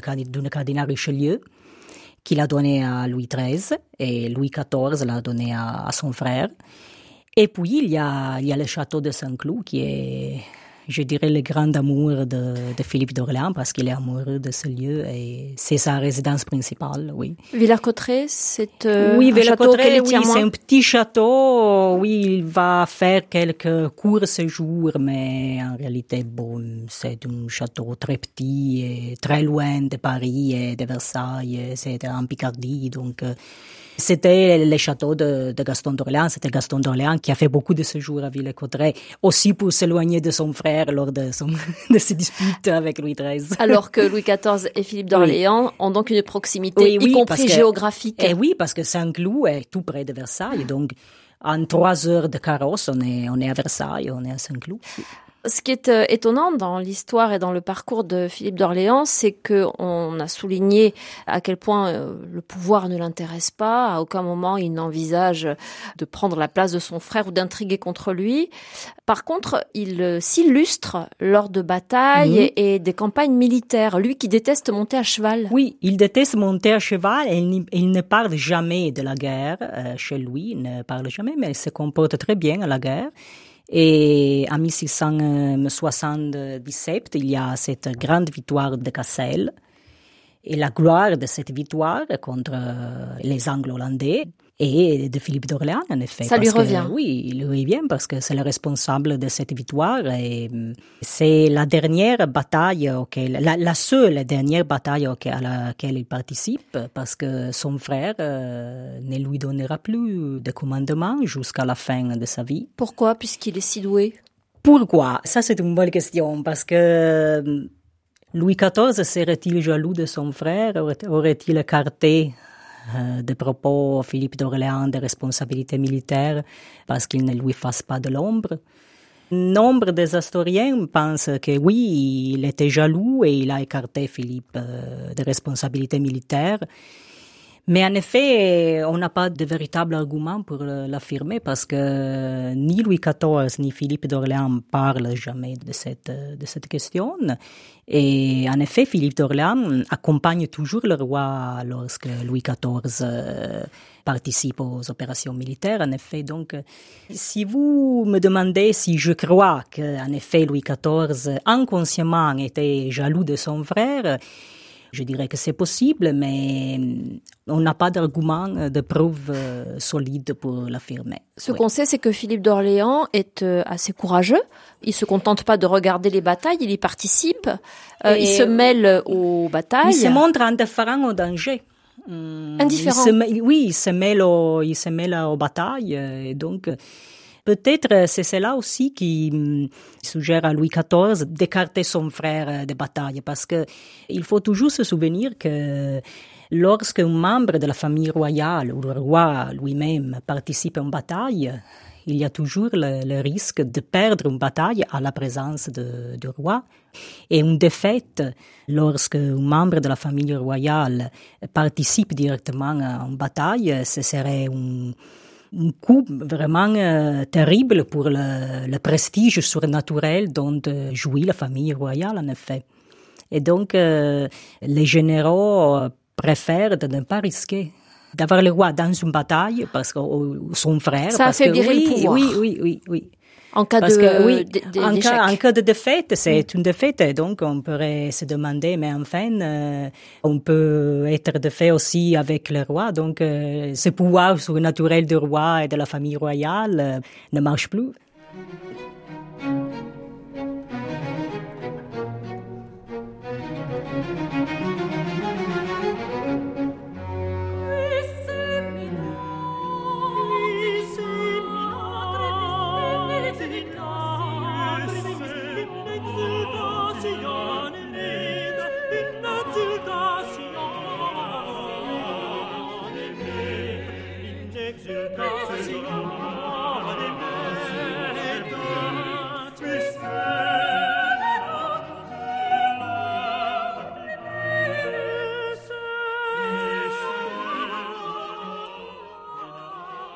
cardinal Richelieu qu'il a donné à Louis XIII et Louis XIV l'a donné à, son frère. Et puis il y a le château de Saint-Cloud qui est je dirais, le grand amour de, Philippe d'Orléans parce qu'il est amoureux de ce lieu et c'est sa résidence principale, oui. Villers-Cotterêts, c'est euh, oui, un château oui, c'est un petit château. Oui, il va faire quelques courts séjours, mais en réalité, bon, c'est un château très petit et très loin de Paris et de Versailles. C'est en Picardie, donc euh, c'était le château de, Gaston d'Orléans. C'était Gaston d'Orléans qui a fait beaucoup de séjours à Villers-Cotterêts, aussi pour s'éloigner de son frère lors de, son, de ses disputes avec Louis XIII. Alors que Louis XIV et Philippe d'Orléans ont donc une proximité, y compris géographique. Et eh oui, parce que Saint-Cloud est tout près de Versailles, donc en trois heures de carrosse, on est, on est à Versailles, on est à Saint-Cloud. Ce qui est euh, étonnant dans l'histoire et dans le parcours de Philippe d'Orléans, c'est que on a souligné à quel point euh, le pouvoir ne l'intéresse pas. À aucun moment il n'envisage de prendre la place de son frère ou d'intriguer contre lui. Par contre, il euh, s'illustre lors de batailles et, des campagnes militaires. Lui qui déteste monter à cheval. Oui, il déteste monter à cheval et il, ne parle jamais de la guerre chez lui. Il ne parle jamais, mais il se comporte très bien à la guerre. Et en 1677, il y a cette grande victoire de Cassel. Et la gloire de cette victoire contre les Anglo-Hollandais et de Philippe d'Orléans, en effet. Ça lui revient. oui, il lui revient parce que c'est le responsable de cette victoire et mm, c'est la dernière bataille auquel, la, seule dernière bataille à laquelle il participe parce que son frère euh, ne lui donnera plus de commandement jusqu'à la fin de sa vie. Pourquoi? Puisqu'il est si doué Pourquoi? Ça, c'est une bonne question parce que mm, Louis XIV serait-il jaloux de son frère? Aurait-il écarté des propos Philippe d'Orléans de responsabilité militaire parce qu'il ne lui fasse pas de l'ombre. Nombre des historiens pensent que oui, il était jaloux et il a écarté Philippe euh, de responsabilité militaire. Mais en effet, on n'a pas de véritable argument pour l'affirmer parce que ni Louis XIV ni Philippe d'Orléans parlent jamais de cette, de cette question. Et en effet, Philippe d'Orléans accompagne toujours le roi lorsque Louis XIV euh, participe aux opérations militaires. En effet, donc, si vous me demandez si je crois qu'en effet Louis XIV inconsciemment était jaloux de son frère, je dirais que c'est possible, mais on n'a pas d'argument, de preuve euh, solide pour l'affirmer. Ce qu'on sait, c'est que Philippe d'Orléans est euh, assez courageux. Il se contente pas de regarder les batailles, il y participe. Euh, il se mêle aux batailles. Il se montre indifférent au danger. Indifférent. oui, il se mêle, il se mêle aux batailles. Et donc, Peut-être euh, c'est cela aussi qui hum, suggère à Louis XIV d'écarter son frère euh, des batailles, parce que il faut toujours se souvenir que lorsqu'un membre de la famille royale ou le roi lui-même participe à une bataille, il y a toujours le, risque de perdre une bataille à la présence du roi. Et une défaite, lorsque un membre de la famille royale participe directement à une bataille, ce serait un, un coup vraiment euh, terrible pour le, le, prestige surnaturel dont euh, jouit la famille royale, en effet. Et donc, euh, les généraux préfèrent de ne pas risquer d'avoir le roi dans une bataille parce que son frère. Ça parce que, oui, le pouvoir. Oui, oui, oui, oui. En cas Parce de, que, oui, en, cas, en, cas, de défaite, c'est une défaite. Donc, on pourrait se demander, mais enfin, euh, on peut être défait aussi avec le roi. Donc, euh, ce pouvoir surnaturel du roi et de la famille royale euh, ne marche plus.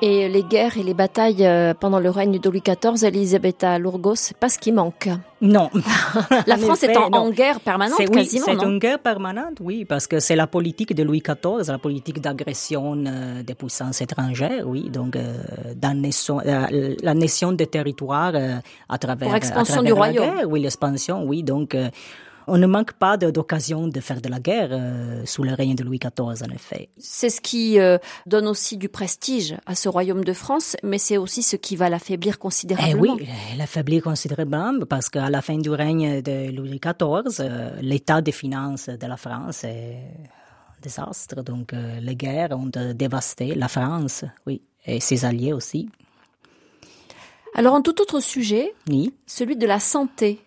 Et les guerres et les batailles euh, pendant le règne de Louis XIV, Elisabetta Lourgos, c'est pas ce qui manque. Non. la France est en, guerre permanente, quasiment, C'est une guerre permanente, oui, parce que c'est la politique de Louis XIV, la politique d'agression euh, des puissances étrangères, oui, donc euh, la nation des territoires à travers, Pour expansion du royaume. Guerre, oui, l'expansion, oui, donc on ne manque pas d'occasion de faire de la guerre euh, sous le règne de Louis XIV, en effet. C'est ce qui euh, donne aussi du prestige à ce royaume de France, mais c'est aussi ce qui va l'affaiblir considérablement. Eh oui, l'affaiblir considérablement, parce qu'à la fin du règne de Louis XIV, euh, l'état des finances de la France est un désastre. Donc les guerres ont dévasté la France, oui, et ses alliés aussi. Alors un tout autre sujet, oui. celui de la santé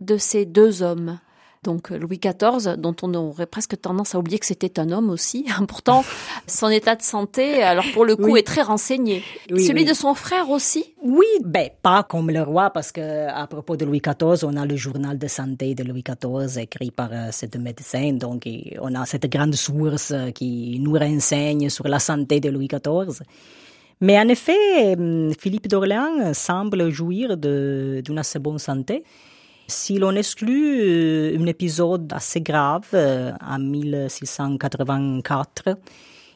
de ces deux hommes. Donc Louis XIV, dont on aurait presque tendance à oublier que c'était un homme aussi. Pourtant, son état de santé, alors pour le coup, est très renseigné. Celui de son frère aussi? Oui, ben pas comme le roi, parce que à propos de Louis XIV, on a le journal de santé de Louis XIV écrit par euh, cette médecin, donc on a cette grande source qui nous renseigne sur la santé de Louis XIV. Mais en effet, hum, Philippe d'Orléans semble jouir d'une assez bonne santé. Si l'on exclut euh, un épisode assez grave euh, en 1684,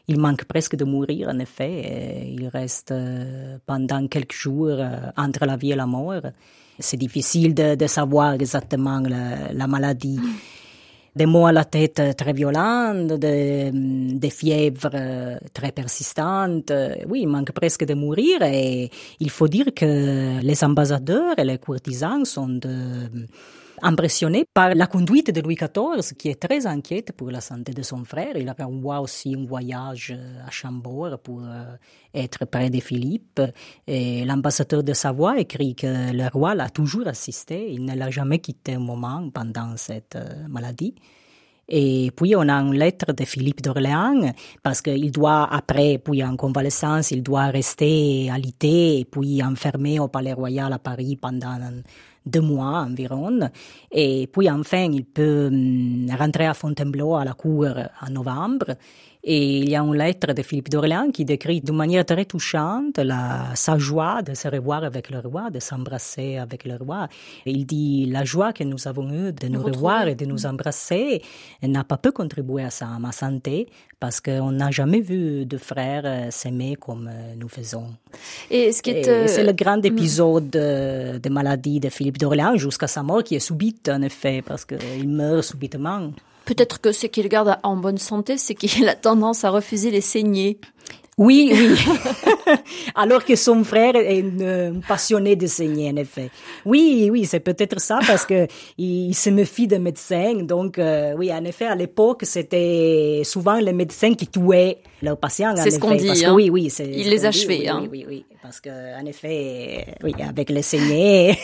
il manque presque de mourir, en effet. Il reste euh, pendant quelques jours entre la vie et la mort. C'est difficile de, savoir exactement la, maladie. Des maux à la tête très violentes, des, fièvres très persistantes. Oui, il manque presque de mourir et il faut dire que les ambassadeurs et les courtisans sont de, impressionné par la conduite de Louis XIV, qui est très inquiète pour la santé de son frère. Il a aussi un voyage à Chambord pour euh, être près de Philippe. Et l'ambassadeur de Savoie écrit que le roi l'a toujours assisté. Il ne l'a jamais quitté un moment pendant cette euh, maladie. Et puis, on a une lettre de Philippe d'Orléans, parce qu'il doit, après, puis en convalescence, il doit rester alité et puis enfermé au Palais Royal à Paris pendant deux mois environ. Et puis enfin, il peut hum, rentrer à Fontainebleau à la cour en novembre. Et il y a une lettre de Philippe d'Orléans qui décrit d'une manière très touchante la, sa joie de se revoir avec le roi, de s'embrasser avec le roi. Et il dit la joie que nous avons eue de nous revoir et de nous embrasser n'a pas peu contribué à, ça, à ma santé parce qu'on n'a jamais vu de frères euh, s'aimer comme euh, nous faisons. Et ce qui est, euh, c'est le grand mm. épisode de maladie de Philippe d'Orléans jusqu'à sa mort qui est subite en effet parce qu'il meurt subitement. Peut-être que ce qu'il garde en bonne santé, c'est qu'il a tendance à refuser les saignées. Oui, oui. Alors que son frère est un passionné de saigner, en effet. Oui, oui, c'est peut-être ça parce que il se méfie des médecins. Donc, euh, oui, en effet, à l'époque, c'était souvent les médecins qui tuaient leurs patients. C'est ce qu'on dit. Hein. Oui, oui, il les achevait. Hein. oui, oui, oui, parce que en effet, oui, avec les saignées.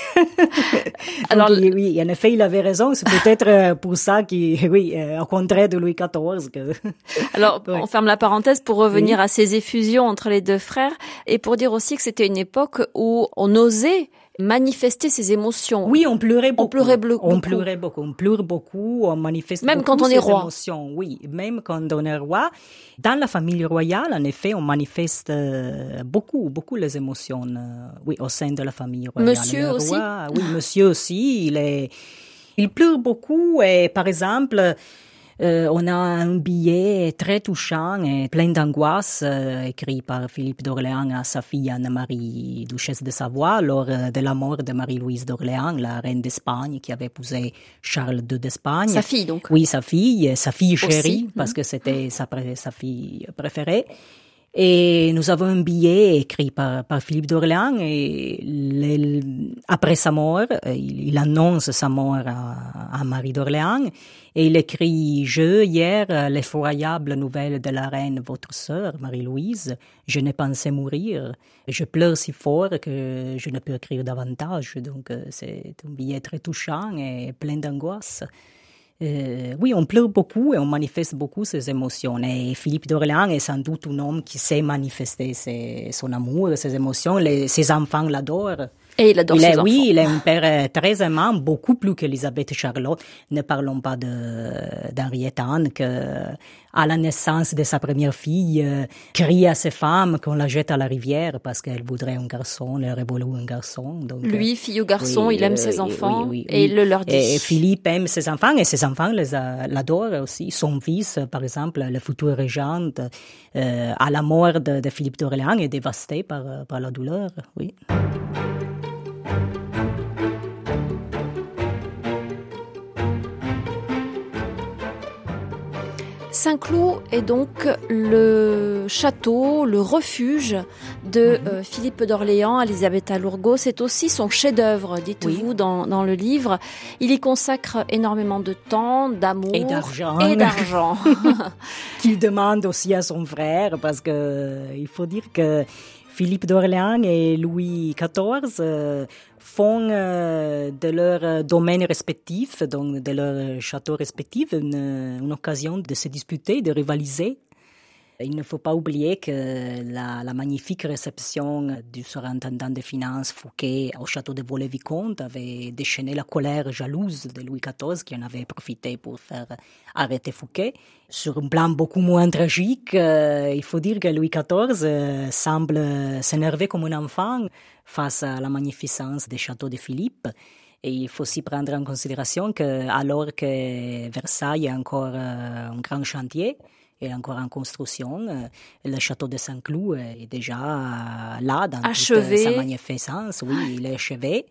Alors, oui, en effet, il avait raison. C'est peut-être euh, pour ça qu'il, oui, euh, au contraire de Louis XIV. Que... Alors, on ferme la parenthèse pour revenir à ces fusion entre les deux frères et pour dire aussi que c'était une époque où on osait manifester ses émotions. Oui, on pleurait beaucoup. On pleurait beaucoup. On pleurait beaucoup. On pleure beaucoup. On manifeste même quand on est roi. Émotions. Oui, même quand on est roi. Dans la famille royale, en effet, on manifeste euh, beaucoup, beaucoup les émotions. Euh, oui, au sein de la famille royale. Monsieur aussi. oui, monsieur aussi. Il est, il pleure beaucoup et par exemple. Euh, on a un billet très touchant et plein d'angoisse euh, écrit par Philippe d'Orléans à sa fille Anne-Marie, duchesse de Savoie, lors euh, de la mort de Marie-Louise d'Orléans, la reine d'Espagne qui avait épousé Charles II d'Espagne. Sa fille donc. Oui, sa fille, sa fille chérie, parce que c'était sa, sa fille préférée. Et nous avons un billet écrit par, Philippe d'Orléans et après sa mort, il, annonce sa mort à, à Marie d'Orléans et il écrit Je, hier, l'effroyable nouvelle de la reine, votre sœur, Marie-Louise, je n'ai pensé mourir. Je pleure si fort que je ne peux écrire davantage. Donc, euh, c'est un billet très touchant et plein d'angoisse. Euh, oui, on pleure beaucoup et on manifeste beaucoup ses émotions. Et Philippe d'Orléans est sans doute un homme qui sait manifester son amour, ses émotions. ses enfants l'adorent. Et il adore ses Oui, il est un père euh, très aimant, beaucoup plus qu'Elisabeth Charlotte. Ne parlons pas d'Henriette Anne, que à la naissance de sa première fille, euh, crie à ses femmes qu'on la jette à la rivière parce qu'elle voudrait un garçon, elle aurait voulu un garçon. Donc, Lui, euh, fille ou garçon, il aime ses enfants et il le leur dit. Et, Philippe aime ses enfants et ses enfants l'adorent aussi. Son fils, par exemple, le futur régent, à la mort de, de Philippe d'Orléans, est dévasté par, par la douleur. Oui. Saint-Cloud est donc le château, le refuge de mhm. euh, Philippe d'Orléans, Elisabetta Lourgo. C'est aussi son chef-d'œuvre, dites-vous, dans, le livre. Il y consacre énormément de temps, d'amour et d'argent. Et d'argent. Qu'il demande aussi à son frère, parce que euh, il faut dire que Philippe d'Orléans et Louis XIV font euh, de leur domaine respectif, donc de leur château respectif, une occasion de se disputer, de rivaliser. Il ne faut pas oublier que la, magnifique réception du surintendant des finances Fouquet au château de Vaux-le-Vicomte avait déchaîné la colère jalouse de Louis XIV qui en avait profité pour faire arrêter Fouquet. Sur un plan beaucoup moins tragique, euh, il faut dire que Louis XIV euh, semble s'énerver comme un enfant face à la magnificence des châteaux de Philippe. Et il faut aussi prendre en considération que, alors que Versailles est encore euh, un grand chantier, est encore en construction. Euh, le château de Saint-Cloud est déjà euh, là dans achevé. toute sa magnificence. Oui, il est achevé.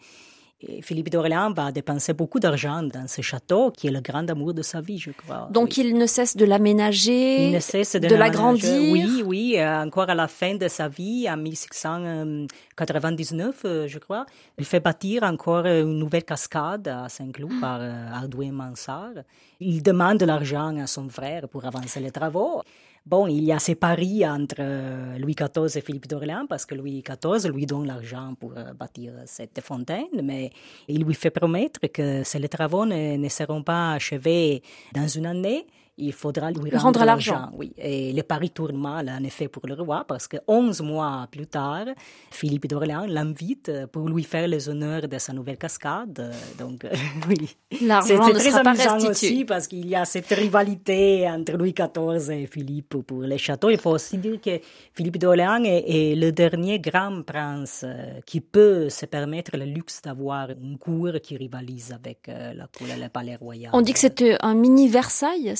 Philippe d'Orléans va dépenser beaucoup d'argent dans ce château, qui est le grand amour de sa vie, je crois. Donc il ne cesse de l'aménager, de, de l'agrandir. Oui, oui, euh, encore à la fin de sa vie, en 1699, euh, je crois, il fait bâtir encore une nouvelle cascade à Saint-Cloud ah. par euh, Ardouin Mansart. Il demande de l'argent à son frère pour avancer les travaux. Bon, il y a ces paris entre euh, Louis XIV et Philippe d'Orléans parce que Louis XIV lui donne l'argent pour euh, bâtir cette fontaine, mais il lui fait promettre que les travaux ne seront pas achevés dans une année, il faudra lui rendre, l'argent. Oui. Et le pari tourne mal, en effet, pour le roi, parce que 11 mois plus tard, Philippe d'Orléans l'invite pour lui faire les honneurs de sa nouvelle cascade. Donc, oui. L'argent ne très sera aussi, parce qu'il y a cette rivalité entre Louis XIV et Philippe pour les châteaux. Il faut aussi dire que Philippe d'Orléans est, le dernier grand prince euh, qui peut se permettre le luxe d'avoir une cour qui rivalise avec euh, la cour, le palais royal. On dit que c'était un mini Versailles,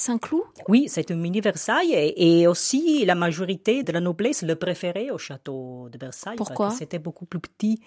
oui, c'est un mini Versailles et, aussi la majorité de la noblesse le préférait au château de Versailles. Pourquoi? C'était beaucoup plus petit.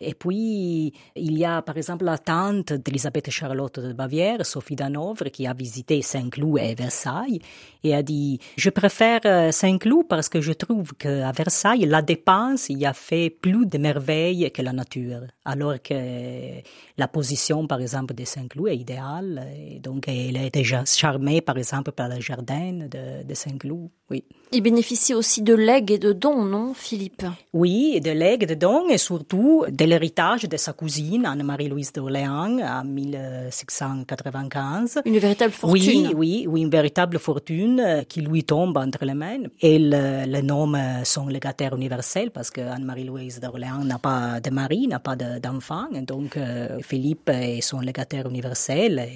Et puis, il y a par exemple la tante d'Elisabeth Charlotte de Bavière, Sophie d'Hanovre, qui a visité Saint-Cloud et Versailles et a dit Je préfère euh, Saint-Cloud parce que je trouve qu'à Versailles, la dépense y a fait plus de merveilles que la nature. Alors que la position, par exemple, de Saint-Cloud est idéale. Et donc, elle est déjà charmée, par exemple, par le jardin de, de Saint-Cloud. Oui. Il bénéficie aussi de legs et de dons, non, Philippe? Oui, de legs, de dons et surtout de l'héritage de sa cousine, Anne-Marie-Louise d'Orléans, en 1695. Une véritable fortune. Oui, oui, oui, une véritable fortune euh, qui lui tombe entre les mains. Elle le nomme son légataire universel parce que Anne-Marie-Louise d'Orléans n'a pas de mari, n'a pas d'enfant. donc, euh, Philippe est son légataire universel.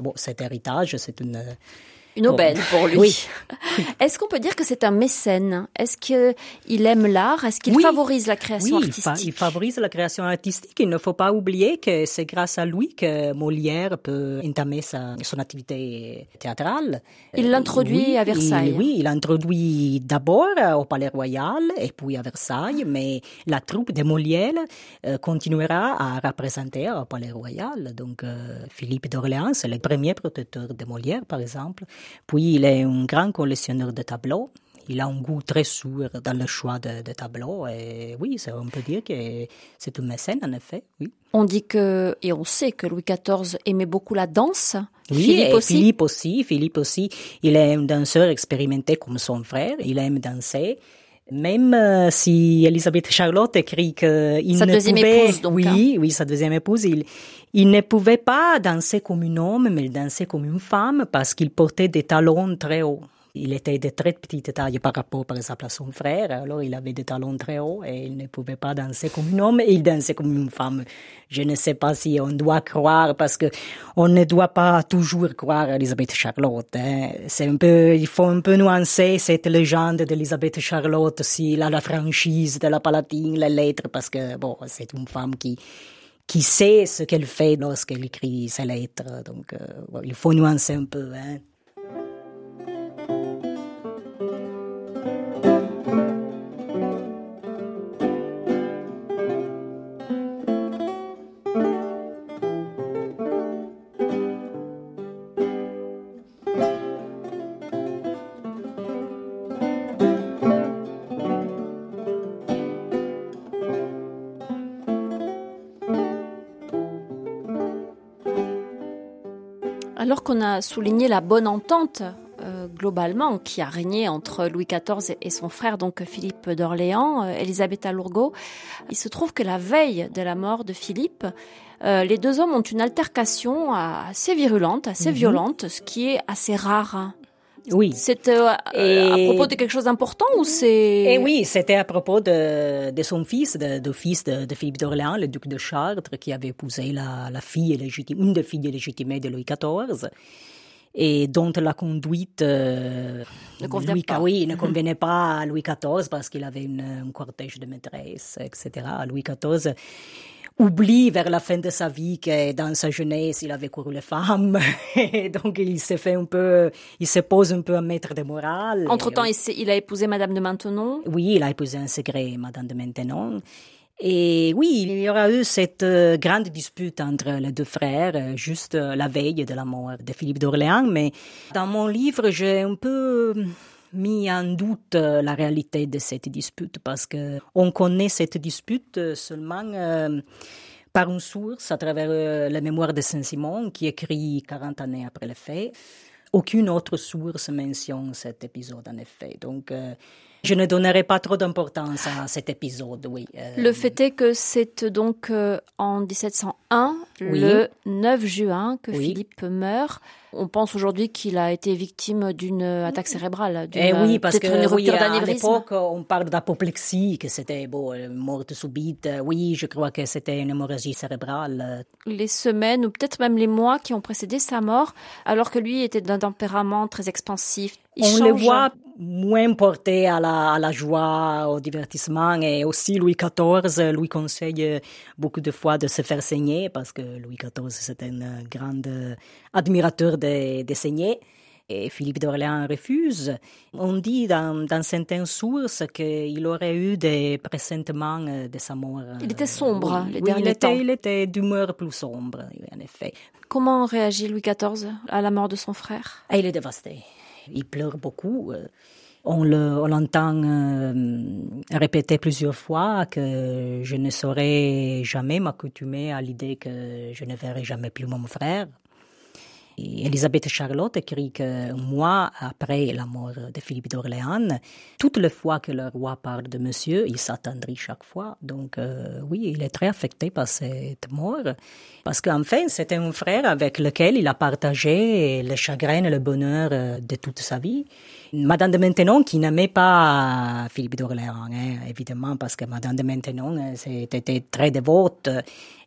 bon, cet héritage, c'est une une aubaine pour lui. Oui. Est-ce qu'on peut dire que c'est un mécène? Est-ce qu'il aime l'art? Est-ce qu'il favorise la création oui, artistique? il, favorise la création artistique. Il ne faut pas oublier que c'est grâce à lui que Molière peut entamer sa, son activité théâtrale. Il l'introduit à Versailles. oui, il l'introduit d'abord au Palais Royal et puis à Versailles, mais la troupe de Molière euh, continuera à représenter au Palais Royal. Donc euh, Philippe d'Orléans, c'est le premier protecteur de Molière, par exemple. Puis il est un grand collectionneur de tableaux. Il a un goût très sûr dans le choix de, tableaux. Et oui, on peut dire que c'est un mécène, en effet, oui. On dit que, et on sait que Louis XIV aimait beaucoup la danse. Oui, Philippe aussi. Philippe aussi. Philippe aussi. Il est un danseur expérimenté comme son frère. Il aime danser. Même euh, si Elisabeth Charlotte écrit qu'il sa ne deuxième pouvait, épouse, donc, oui, hein. oui, sa deuxième épouse, il, il ne pouvait pas danser comme un homme, mais il dansait comme une femme parce qu'il portait des talons très hauts. Il était de très petite taille par rapport, par exemple, à son frère. Alors, il avait des talons très hauts et il ne pouvait pas danser comme un homme il dansait comme une femme. Je ne sais pas si on doit croire parce que on ne doit pas toujours croire à Elisabeth Charlotte. Hein. C'est un peu, il faut un peu nuancer cette légende d'Elisabeth Charlotte s'il a la franchise de la Palatine, les lettres, parce que bon, c'est une femme qui, qui sait ce qu'elle fait lorsqu'elle écrit ses lettres. Donc, euh, il faut nuancer un peu. Hein. Alors qu'on a souligné la bonne entente euh, globalement qui a régné entre Louis XIV et son frère, donc Philippe d'Orléans, euh, Elisabetta Lourgo. Il se trouve que la veille de la mort de Philippe, euh, les deux hommes ont une altercation assez virulente, assez mhm. violente, ce qui est assez rare. Oui. C'était euh, à propos de quelque chose d'important ou c'est Et eh oui, c'était à propos de, de son fils, de, de fils de, de Philippe d'Orléans, le duc de Chartres, qui avait épousé la, la fille légitime, une des filles légitimées de Louis XIV et dont la conduite euh, ne convenait Louis, pas. Oui, ne convenait pas à Louis XIV parce qu'il avait une, un cortège de maîtresses, etc. Louis XIV oublie vers la fin de sa vie que dans sa jeunesse, il avait couru les femmes. et donc, il s'est fait un peu, il se pose un peu un maître de morale. Entre-temps, il, a épousé Madame de Maintenon. Oui, il a épousé un secret Madame de Maintenon. Et oui, il y aura eu cette euh, grande dispute entre les deux frères, euh, juste euh, la veille de la mort de Philippe d'Orléans. Mais dans mon livre, j'ai un peu mis en doute la réalité de cette dispute parce que on connaît cette dispute seulement par une source à travers la mémoire de Saint-Simon qui écrit 40 années après les faits. Aucune autre source mentionne cet épisode en effet. Donc je ne donnerai pas trop d'importance à cet épisode, oui. Euh. Le fait est que c'est donc euh, en 1701, le 9 juin, que Philippe meurt. On pense aujourd'hui qu'il a été victime d'une attaque cérébrale. Eh oui, parce que oui, à l'époque, on parle d'apoplexie, que c'était bon, morte subite. Oui, je crois que c'était une hémorragie cérébrale. Les semaines ou peut-être même les mois qui ont précédé sa mort, alors que lui était d'un tempérament très expansif, on le voit moins porté à la, à la, joie, au divertissement. Et aussi, Louis XIV lui conseille beaucoup de fois de se faire saigner parce que Louis XIV, c'est un grand admirateur des saignées. Et Philippe d'Orléans refuse. On dit dans, dans certaines sources qu'il aurait eu des pressentiments de sa mort. Il était sombre oui, les derniers il était, temps. Il était d'humeur plus sombre, en effet. Comment réagit Louis XIV à la mort de son frère? Ah, Il est dévasté il pleure beaucoup. Euh, on l'entend euh, répéter plusieurs fois que je ne saurais jamais m'accoutumer à l'idée que je ne verrai jamais plus mon frère. Elisabeth Charlotte écrit que mois après la mort de Philippe d'Orléans, toutes les fois que le roi parle de monsieur, il s'attendrit chaque fois. Donc euh, oui, il est très affecté par cette mort. Parce qu'enfin, c'était un frère avec lequel il a partagé le chagrin et le bonheur euh, de toute sa vie. Madame de Maintenon, qui n'aimait pas Philippe d'Orléans, hein, évidemment, parce que Madame de Maintenon était très dévote.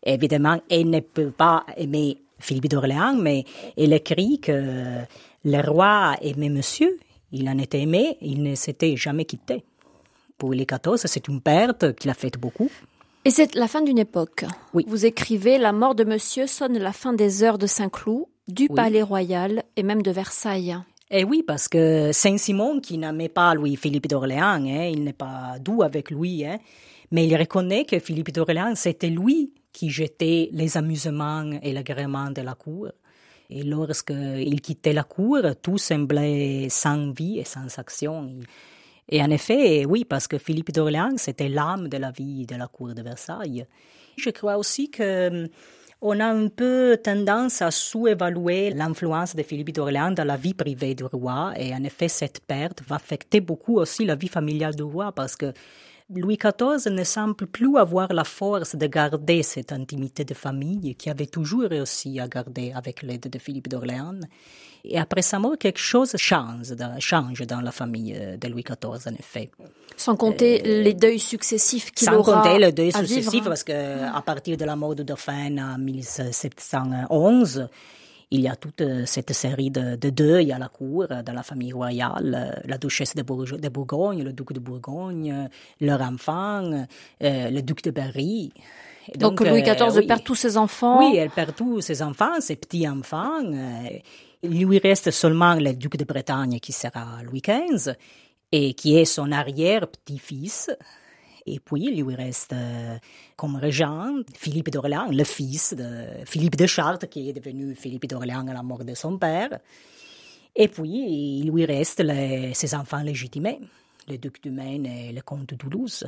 Évidemment, elle ne peut pas aimer Philippe d'Orléans, mais il écrit que le roi aimait monsieur, il en était aimé, il ne s'était jamais quitté. Pour les 14, c'est une perte qu'il a faite beaucoup. Et c'est la fin d'une époque. Oui. Vous écrivez La mort de monsieur sonne la fin des heures de Saint-Cloud, du Palais Royal et même de Versailles. Eh oui, parce que Saint-Simon, qui n'aimait pas Louis-Philippe d'Orléans, hein, il n'est pas doux avec lui, hein, mais il reconnaît que Philippe d'Orléans, c'était lui qui jetait les amusements et l'agrément de la cour. Et lorsqu'il quittait la cour, tout semblait sans vie et sans action. Et en effet, oui, parce que Philippe d'Orléans, c'était l'âme de la vie de la cour de Versailles. Je crois aussi que hum, on a un peu tendance à sous-évaluer l'influence de Philippe d'Orléans dans la vie privée du roi. Et en effet, cette perte va affecter beaucoup aussi la vie familiale du roi parce que Louis XIV ne semble plus avoir la force de garder cette intimité de famille qui avait toujours réussi à garder avec l'aide de Philippe d'Orléans. Et après sa mort, quelque chose change, change dans la famille de Louis XIV, en effet. Sans compter euh, les deuils successifs qu'il aura Sans compter les deuils successifs, parce que à partir de la mort du dauphin en 1711, il y a toute euh, cette série de, de deuils à la cour, euh, dans la famille royale, euh, la duchesse de, Bourgogne, le duc de Bourgogne, leur enfant, le duc de Berry. donc, Louis XIV perd tous ses enfants. Oui, elle perd tous ses enfants, ses petits-enfants. il lui reste seulement le duc de Bretagne qui sera Louis XV et qui est son arrière-petit-fils. Et puis, il lui reste euh, comme régent Philippe d'Orléans, le fils de Philippe de Chartres, qui est devenu Philippe d'Orléans à la mort de son père. Et puis, il lui reste ses enfants légitimés, le duc du Maine et le comte de Toulouse.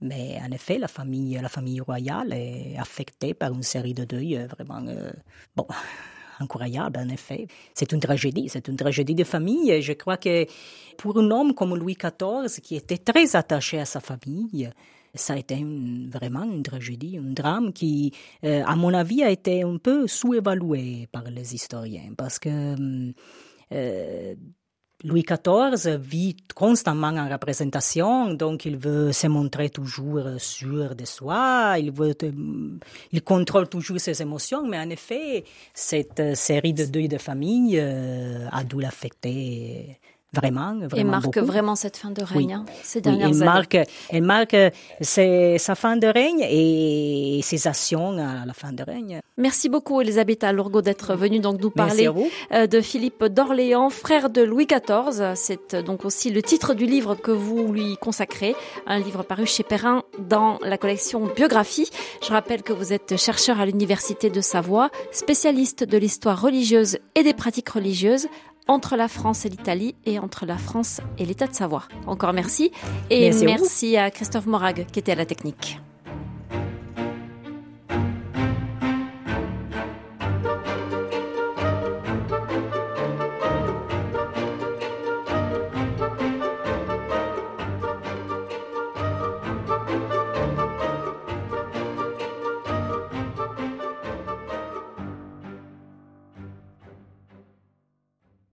Mais en effet, la famille, la famille royale est affectée par une série de deuils euh, vraiment, euh, bon, incroyable, en effet. C'est une tragédie, c'est une tragédie de famille. Et je crois que pour un homme comme Louis XIV, qui était très attaché à sa famille, ça a été vraiment une tragédie, un drame qui, euh, à mon avis, a été un peu sous-évalué par les historiens parce que euh, Louis XIV vit constamment en représentation, donc il veut se montrer toujours sûr de soi, il, veut, il contrôle toujours ses émotions, mais en effet, cette série de deuils de famille euh, a dû l'affecter Vraiment, vraiment. Et marque vraiment cette fin de règne, hein, ces dernières oui, elle Marque, elle marque sa fin de règne et ses actions à la fin de règne. Merci beaucoup, Elisabeth Lourgo, d'être venue donc nous parler euh, de Philippe d'Orléans, frère de Louis XIV. C'est euh, donc aussi le titre du livre que vous lui consacrez, un livre paru chez Perrin dans la collection Biographie. Je rappelle que vous êtes chercheur à l'Université de Savoie, spécialiste de l'histoire religieuse et des pratiques religieuses entre la France et l'Italie et entre la France et l'État de Savoie. Encore merci et merci, merci à Christophe Morag qui était à la technique.